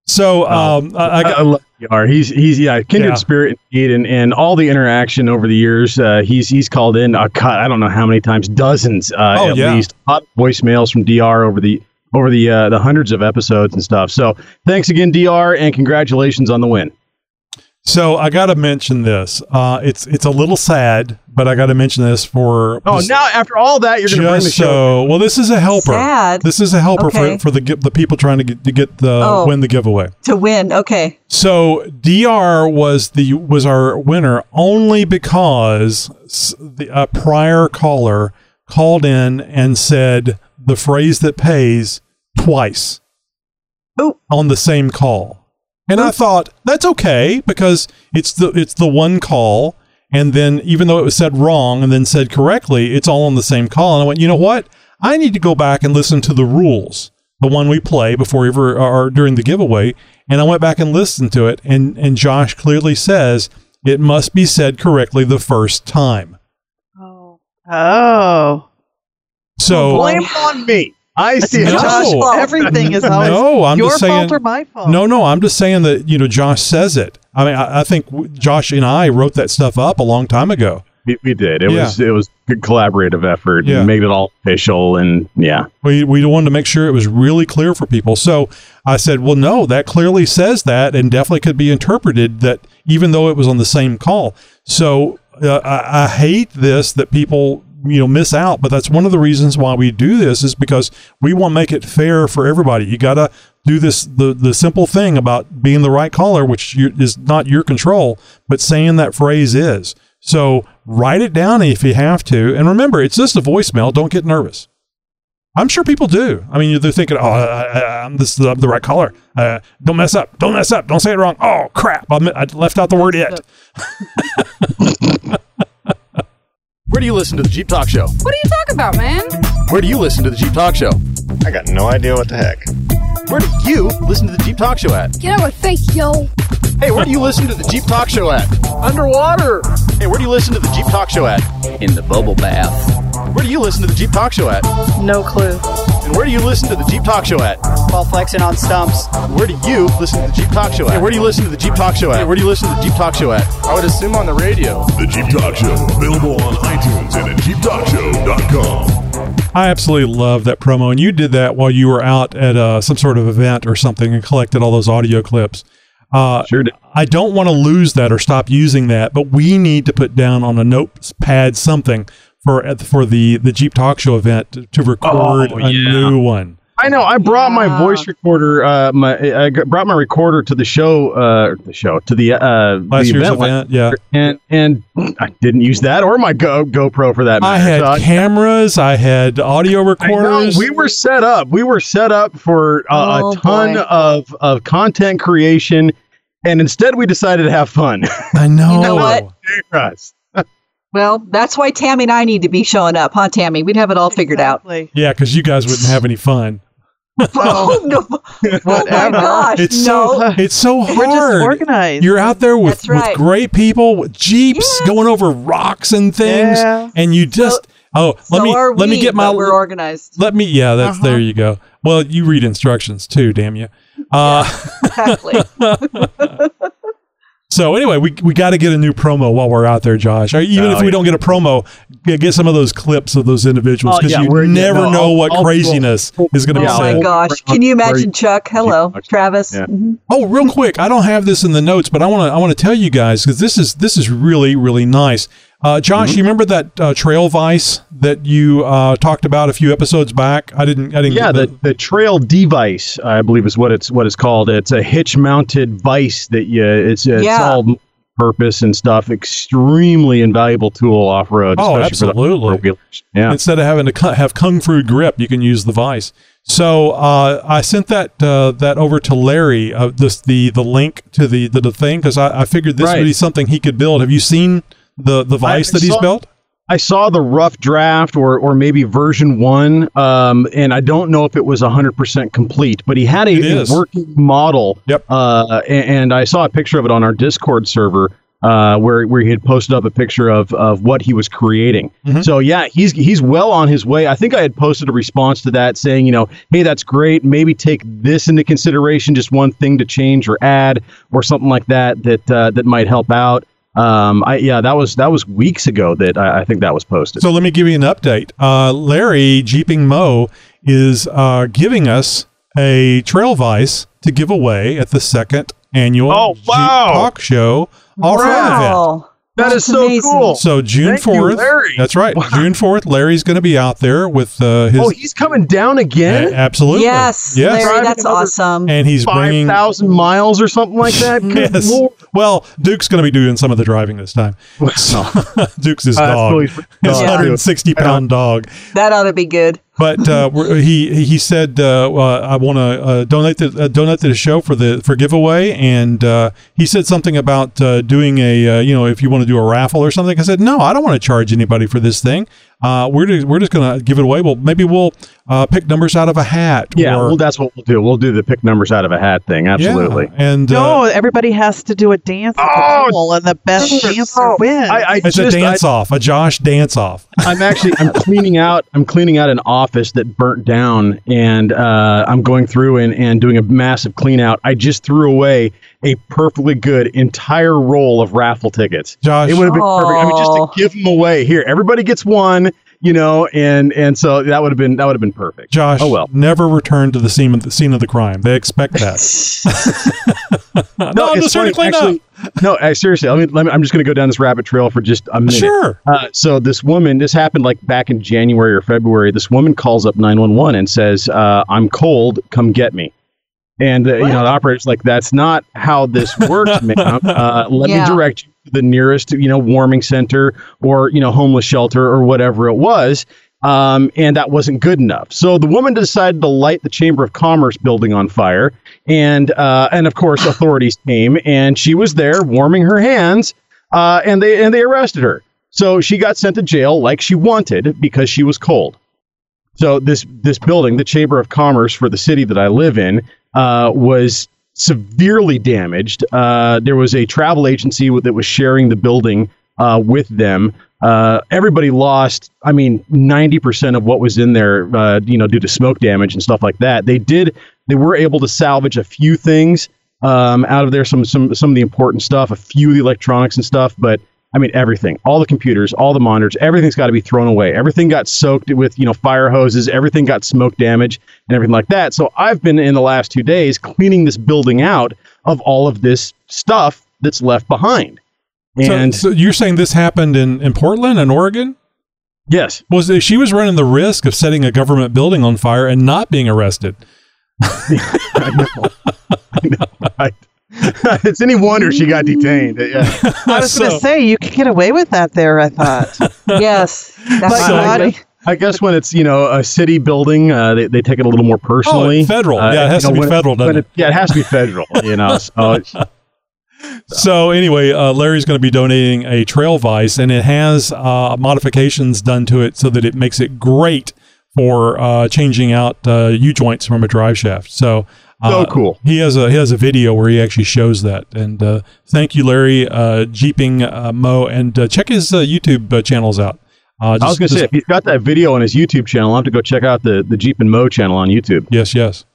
So um, I, I got. I love DR. He's he's yeah, kindred Yeah. spirit indeed, and and all the interaction over the years. Uh, he's he's called in. Uh, God, I don't know how many times, dozens uh, Oh, at yeah. least. A lot of voicemails from DR over the over the uh, the hundreds of episodes and stuff. So thanks again, DR, and congratulations on the win. So I got to mention this. Uh, it's it's a little sad, but I got to mention this for Oh, now after all that, you're going to bring the just show. so well. This is a helper. Sad. This is a helper Okay. for for the the people trying to get to get the Oh. win the giveaway. To win. Okay. So DR was the was our winner only because the a prior caller called in and said the phrase that pays twice on the same call. And I thought that's okay because it's the it's the one call and then even though it was said wrong and then said correctly, it's all on the same call. And I went, you know what? I need to go back and listen to the rules, the one we play before ever or during the giveaway. And I went back and listened to it, and and Josh clearly says it must be said correctly the first time. Oh. Oh. So blame on me. I see. No. Josh, everything is always no, I'm your just saying, fault or my fault. No, no, I'm just saying that you know Josh says it. I mean, I, I think w- Josh and I wrote that stuff up a long time ago. We, we did. It Yeah. was it was a collaborative effort. Yeah. and made it all official, and yeah. We we wanted to make sure it was really clear for people. So I said, well, no, that clearly says that, and definitely could be interpreted that even though it was on the same call. So uh, I, I hate this that people you know miss out, but that's one of the reasons why we do this is because we want to make it fair for everybody. You got to do this the the simple thing about being the right caller, which you, is not your control, but saying that phrase is. So write it down if you have to, and remember, it's just a voicemail. Don't get nervous. I'm sure people do. I mean, they're thinking, "Oh, I, I'm this I'm the right caller. Uh, don't mess up. Don't mess up. Don't say it wrong. Oh crap! I left out the word it." Where do you listen to the Jeep Talk Show? What are you talking about, man? Where do you listen to the Jeep Talk Show? I got no idea what the heck. Where do you listen to the Jeep Talk Show at? Get out of my face, yo. Hey, where do you listen to the Jeep Talk Show at? Underwater. Hey, where do you listen to the Jeep Talk Show at? In the bubble bath. Where do you listen to the Jeep Talk Show at? No clue. And where do you listen to the Jeep Talk Show at? While flexing on stumps. Where do you listen to the Jeep Talk Show at? Hey, where do you listen to the Jeep Talk Show at? Hey, where do you listen to the Jeep Talk Show at? I would assume on the radio. The Jeep Talk Show, available on iTunes and at JeepTalkShow.com. I absolutely love that promo, and you did that while you were out at uh, some sort of event or something and collected all those audio clips. Uh, sure. Did. I don't want to lose that or stop using that, but we need to put down on a notepad something for for the the Jeep Talk Show event to, to record Oh, a yeah. new one. I know. I brought my voice recorder. Uh, my I g- brought my recorder to the show. Uh, the show to the uh Last the year's event, event, yeah. and and I didn't use that or my Go GoPro for that. I had So cameras, I had audio I recorders. we were set up. We were set up for uh, Oh, a ton boy. of of content creation, and instead we decided to have fun. I know. You know what? Us. Well, that's why Tammy and I need to be showing up, huh, Tammy? We'd have it all figured out. Yeah, because you guys wouldn't have any fun. Oh, no. oh my gosh, It's no. so it's so hard. We're just organized. You're out there with, right. with great people, with jeeps going over rocks and things, Yeah. and you just oh let so me are let me get my we're organized. let me yeah that's Uh-huh. there you go. Well, you read instructions too, damn you. Uh, Exactly. So anyway, we we got to get a new promo while we're out there, Josh. Or even Oh, if we yeah. don't get a promo, get get some of those clips of those individuals Oh, because yeah, you we're- yeah, never no, know I'll- what I'll- craziness is going to oh be Yeah, my said. gosh. Can you imagine Chuck? Hello, Travis. Yeah. Mhm. Oh, real quick, I don't have this in the notes, but I want to I want to tell you guys because this is this is really really nice. Uh, Josh, Mm-hmm. you remember that uh, trail vice that you uh, talked about a few episodes back? I didn't. I didn't. Yeah, get the, the trail device, I believe, is what it's what it's called. It's a hitch mounted vice that you. It's it's Yeah. all purpose and stuff. Extremely invaluable tool off road. Oh, absolutely. Yeah. Instead of having to cu- have kung fu grip, you can use the vice. So uh, I sent that uh, that over to Larry. Uh, this the the link to the the, the thing because I, I figured this Right. would be something he could build. Have you seen the the vice I that he's saw- built? I saw the rough draft or or maybe version one, um, and I don't know if it was hundred percent complete. But he had a, a working model. Yep. Uh, and, and I saw a picture of it on our Discord server. Uh, where where he had posted up a picture of of what he was creating. Mhm. So yeah, he's he's well on his way. I think I had posted a response to that saying, you know, hey, that's great. Maybe take this into consideration, just one thing to change or add or something like that that uh, that might help out. Um, I yeah, that was that was weeks ago that I, I think that was posted. So let me give you an update. Uh, Larry Jeeping Mo is uh, giving us a trail vice to give away at the second annual Oh, Jeep wow. Talk Show off-road event. Wow. That is That's so amazing. cool. So June fourth, Larry. that's right. Wow. June fourth, Larry's going to be out there with uh, his oh, he's coming down A- again. absolutely Yes, yes, Larry, that's awesome. and he's Five bringing thousand miles or something like that. Yes. Lord. Well, Duke's going to be doing some of the driving this time. So, Duke's his Uh, that's dog, really his freaking 160 pound dog. that ought to be good. But uh, he he said uh, uh, I want to uh, donate the uh, donate to the show for the for giveaway, and uh, he said something about uh, doing a uh, you know if you want to do a raffle or something. I said no, I don't want to charge anybody for this thing. Uh, we're just, we're just going to give it away. Well, maybe we'll uh, pick numbers out of a hat. Yeah, or, well, that's what we'll do. We'll do the pick numbers out of a hat thing. Absolutely. Yeah, and uh, everybody has to do a dance at Oh, the pole, and the best dancer wins. I, I it's just, a dance off, a Josh dance off. I, am actually I'm cleaning out I'm cleaning out an office that burnt down, and uh, I'm going through and, and doing a massive clean out. I just threw away a perfectly good entire roll of raffle tickets. Josh, It would have been perfect. I mean, just to give them away here, everybody gets one. You know, and and so that would have been that would have been perfect. Josh, Oh well. never return to the scene of the scene of the crime. They expect that. no, I'm it's just trying to funny, clean actually, No, I, seriously. Let me, let me, I'm just going to go down this rabbit trail for just a minute. Sure. Uh, so this woman, this happened like back in January or February. This woman calls up 911 and says, uh, "I'm cold. Come get me." And uh, you know, the operator's like, "That's not how this works, ma'am. Uh, let Yeah. me direct you to the nearest, you know, warming center or you know, homeless shelter or whatever it was." Um, and that wasn't good enough. So the woman decided to light the Chamber of Commerce building on fire, and uh, and of course authorities came, and she was there warming her hands, uh, and they and they arrested her. So she got sent to jail like she wanted because she was cold. So this this building, the Chamber of Commerce for the city that I live in, uh, was severely damaged. Uh, there was a travel agency that was sharing the building uh, with them. Uh, everybody lost. I mean, ninety percent of what was in there, uh, you know, due to smoke damage and stuff like that. They did. They were able to salvage a few things um, out of there. Some some some of the important stuff, a few of the electronics and stuff, but. I mean everything, all the computers, all the monitors, everything's got to be thrown away. Everything got soaked with, you know, fire hoses, everything got smoke damage and everything like that. So I've been in the last 2 days cleaning this building out of all of this stuff that's left behind. So- And so, you're saying this happened in, in Portland and Oregon? yes, Was it, she was running the risk of setting a government building on fire and not being arrested? I know. I know. Right? it's any wonder she got detained. Yeah. I was going to say you could get away with that there. I thought. yes, But absolutely. God, I guess when it's you know a city building, uh, they, they take it a little more personally. Oh, federal. Uh, Yeah, it has you to be when federal, doesn't it? Yeah, it has to be federal. You know, so it's, So anyway, uh, Larry's going to be donating a trail vise, and it has uh, modifications done to it so that it makes it great for uh, changing out uh, U joints from a drive shaft. So. So uh, cool. He has a he has a video where he actually shows that. And uh, thank you, Larry uh, Jeeping uh, Mo, and uh, check his uh, YouTube uh, channels out. Uh, I was going to say, if he's got that video on his YouTube channel, I'll have to go check out the, the Jeeping Mo channel on YouTube. Yes, yes.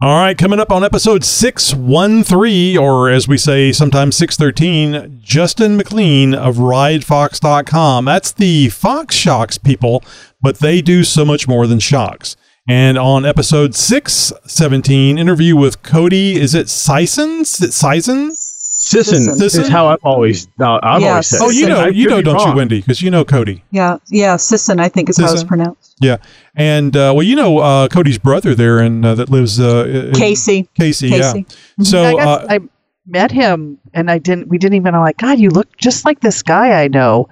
All right, coming up on episode 613, or as we say sometimes 613, Justin McLean of RideFox.com. That's the Fox Shocks people, but they do so much more than shocks. And on episode 617, interview with Cody, is it Sison? Sison? Sisson This is how I've always, uh, I've Yeah, always said. Oh, you know, you know, don't you. Wendy? Because you know Cody. Yeah, yeah, Sisson, I think is how it's pronounced. Yeah, and uh, well, you know uh, Cody's brother there, and uh, that lives uh, in- Casey. Casey, Casey. yeah. So I, guess uh, I met him and I didn't. We didn't even. I'm like, God, you look just like this guy I know.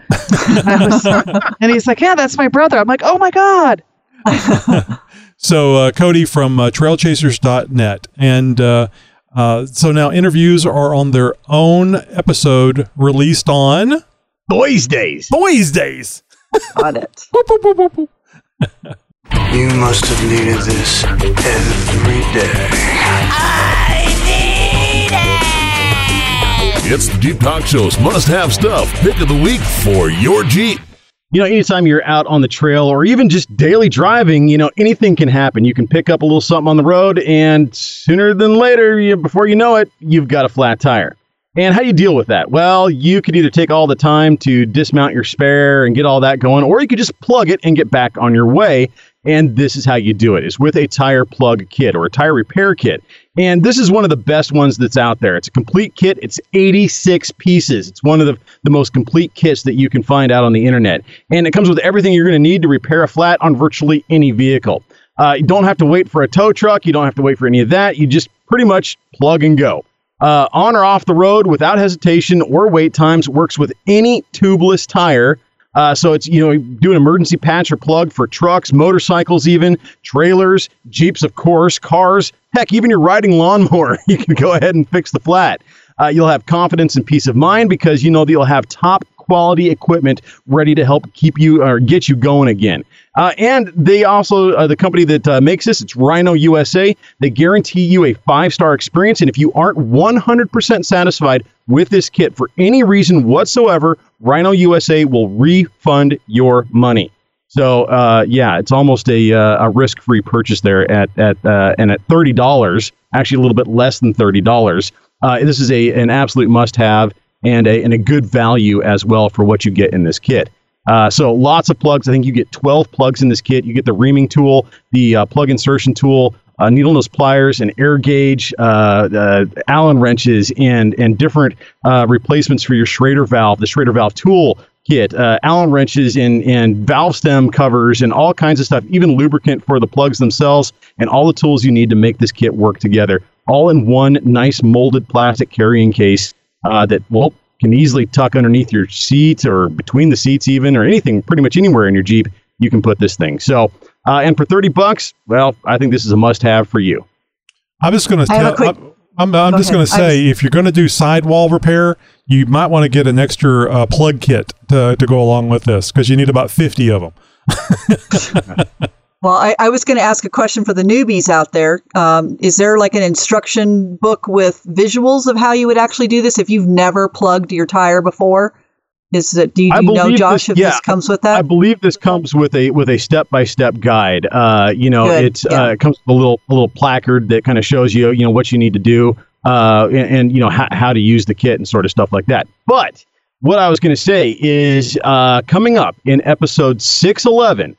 and, I was- and he's like, Yeah, that's my brother. I'm like, Oh my God. So uh, Cody from uh, trailchasers.net. And uh, uh, so now interviews are on their own episode released on Boys Days. Boys Days. on it. You must have needed this every day. It's the Jeep Talk Show's must have stuff pick of the week for your Jeep. You know, anytime you're out on the trail or even just daily driving, you know, anything can happen. You can pick up a little something on the road, and sooner than later, you, before you know it, you've got a flat tire. And how do you deal with that? Well, you could either take all the time to dismount your spare and get all that going, or you could just plug it and get back on your way. And this is how you do it. is with a tire plug kit or a tire repair kit. And this is one of the best ones that's out there. It's a complete kit. It's 86 pieces. It's one of the, the most complete kits that you can find out on the internet. And it comes with everything you're going to need to repair a flat on virtually any vehicle. Uh, you don't have to wait for a tow truck. You don't have to wait for any of that. You just pretty much plug and go. Uh, on or off the road without hesitation or wait times works with any tubeless tire. Uh, so it's you know do an emergency patch or plug for trucks, motorcycles, even trailers, jeeps, of course, cars. Heck, even your riding lawnmower, you can go ahead and fix the flat. Uh, you'll have confidence and peace of mind because you know that you'll have top quality equipment ready to help keep you or get you going again. Uh, and they also, uh, the company that uh, makes this, it's Rhino USA. They guarantee you a five star experience. And if you aren't 100% satisfied with this kit for any reason whatsoever, Rhino USA will refund your money. So uh, yeah, it's almost a, uh, a risk free purchase there at at uh, and at thirty dollars, actually a little bit less than thirty dollars. Uh, this is a an absolute must have and a and a good value as well for what you get in this kit. Uh, so lots of plugs. I think you get 12 plugs in this kit. You get the reaming tool, the uh, plug insertion tool, uh, needle nose pliers, an air gauge, uh, uh, Allen wrenches, and and different uh, replacements for your Schrader valve, the Schrader valve tool kit, Allen wrenches, and and valve stem covers, and all kinds of stuff. Even lubricant for the plugs themselves, and all the tools you need to make this kit work together, all in one nice molded plastic carrying case that well can easily tuck underneath your seat or between the seats even or anything pretty much anywhere in your jeep you can put this thing so uh, and for 30 bucks well i think this is a must have for you I'm just going to tell. quick- I'm, I'm, I'm Go just going to I say, if you're going to do sidewall repair, you might want to get an extra uh, plug kit to, to go along with this because you need about 50 of them. Well, I, I was going to ask a question for the newbies out there. Um, is there like an instruction book with visuals of how you would actually do this if you've never plugged your tire before? Is it? Do you, you know, Josh, this- if yeah. this comes with that? I believe this comes with a with a step by step guide. Uh, you know, Good, it's yeah. uh, it comes with a little a little placard that kind of shows you you know what you need to do, uh, and, and you know how, how to use the kit and sort of stuff like that. But what I was going to say is uh, coming up in episode six eleven.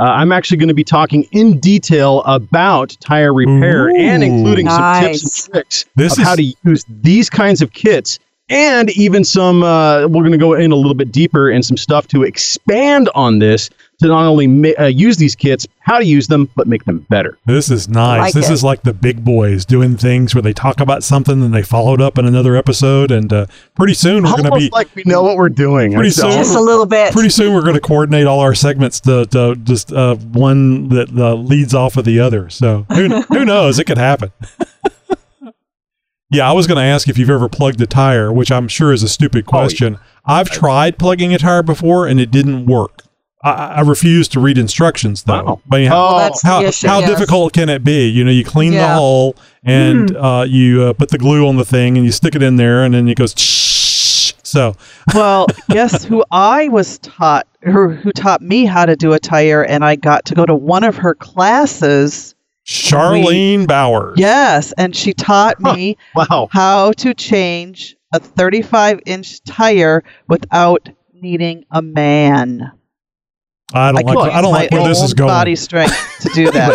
Uh, I'm actually going to be talking in detail about tire repair and including some tips and tricks This of how to use these kinds of kits and even some uh, we're going to go in a little bit deeper and some stuff to expand on this to not only ma- uh, use these kits how to use them but make them better This is nice. like this it. is like the big boys doing things where they talk about something and they followed up in another episode. And uh, pretty soon we're going to be like we know what we're doing Pretty soon- Just a little bit. pretty soon we're going to coordinate all our segments to, to just uh, one that uh, leads off of the other. So who, who knows? It could happen. yeah, I was going to ask if you've ever plugged a tire, which I'm sure is a stupid question. I've tried plugging a tire before and it didn't work. I, I refuse to read instructions though. I mean, how, Well, that's the how, issue, how yes. difficult can it be? You know, you clean the Yeah. hole and Mhm. uh, you uh, put the glue on the thing and you stick it in there and then it goes. Shh. So Well, guess who I was taught, or who taught me how to do a tire, and I got to go to one of her classes. Charlene Bowers. Yes, and she taught me wow. how to change a 35 inch tire without needing a man. I don't I like. I don't like my where this is own going. Body strength to do that.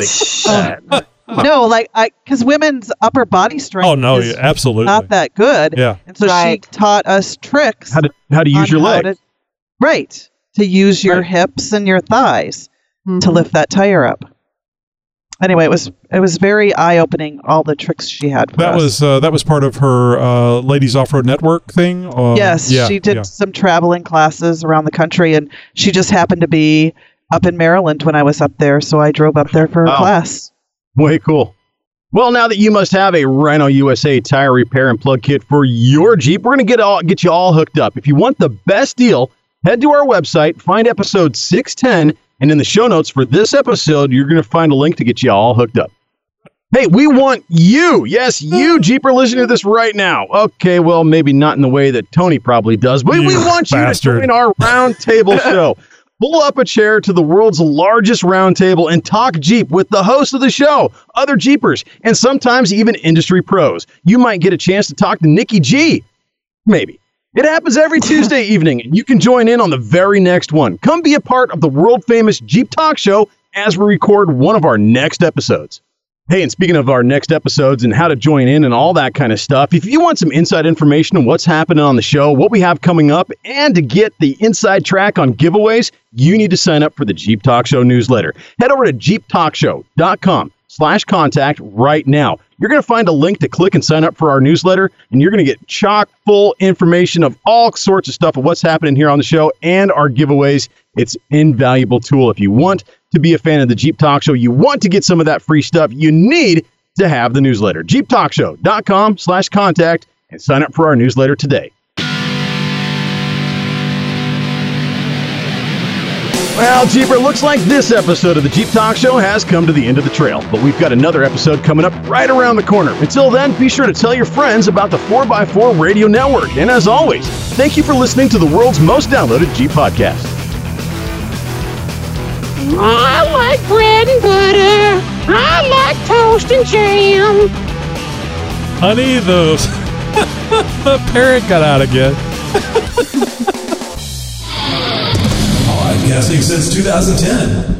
Everybody- no, like I, because women's upper body strength. Oh no, is yeah, absolutely. not that good. Yeah. And so Right. she taught us tricks. How to how to use your how legs. to- right. To use your hips and your thighs mm-hmm. to lift that tire up. Anyway, it was it was very eye opening. All the tricks she had for That us. was uh, that was part of her uh, ladies off road network thing. Uh, yes, yeah, she did yeah. some traveling classes around the country, and she just happened to be up in Maryland when I was up there, so I drove up there for her Wow. class. Way cool. Well, now that you must have a Rhino USA tire repair and plug kit for your Jeep, we're going to get all get you all hooked up. If you want the best deal, head to our website, find episode 610, and in the show notes for this episode, you're going to find a link to get you all hooked up. Hey, we want you. Yes, you, mm. Jeeper, listening to this right now. Okay, well, maybe not in the way that Tony probably does, but we You want you to join our roundtable show. Pull up a chair to the world's largest roundtable and talk Jeep with the host of the show, other Jeepers, and sometimes even industry pros. You might get a chance to talk to Nikki G. Maybe. It happens every Tuesday evening, and you can join in on the very next one. Come be a part of the world famous Jeep Talk Show as we record one of our next episodes. Hey, and speaking of our next episodes and how to join in and all that kind of stuff, if you want some inside information on what's happening on the show, what we have coming up, and to get the inside track on giveaways, you need to sign up for the Jeep Talk Show newsletter. Head over to jeeptalkshow.com slash contact right now. You're going to find a link to click and sign up for our newsletter, and you're going to get chock full information of all sorts of stuff of what's happening here on the show and our giveaways. It's invaluable tool. If you want to be a fan of the Jeep Talk Show, you want to get some of that free stuff, you need to have the newsletter. jeeptalkshow.com slash contact and sign up for our newsletter today. Well, Jeeper, looks like this episode of the Jeep Talk Show has come to the end of the trail, but we've got another episode coming up right around the corner. Until then, be sure to tell your friends about the 4x4 Radio Network. And as always, thank you for listening to the world's most downloaded Jeep podcast. I like bread and butter. I like toast and jam. Honey, the the parrot got out again. Podcasting since 2010.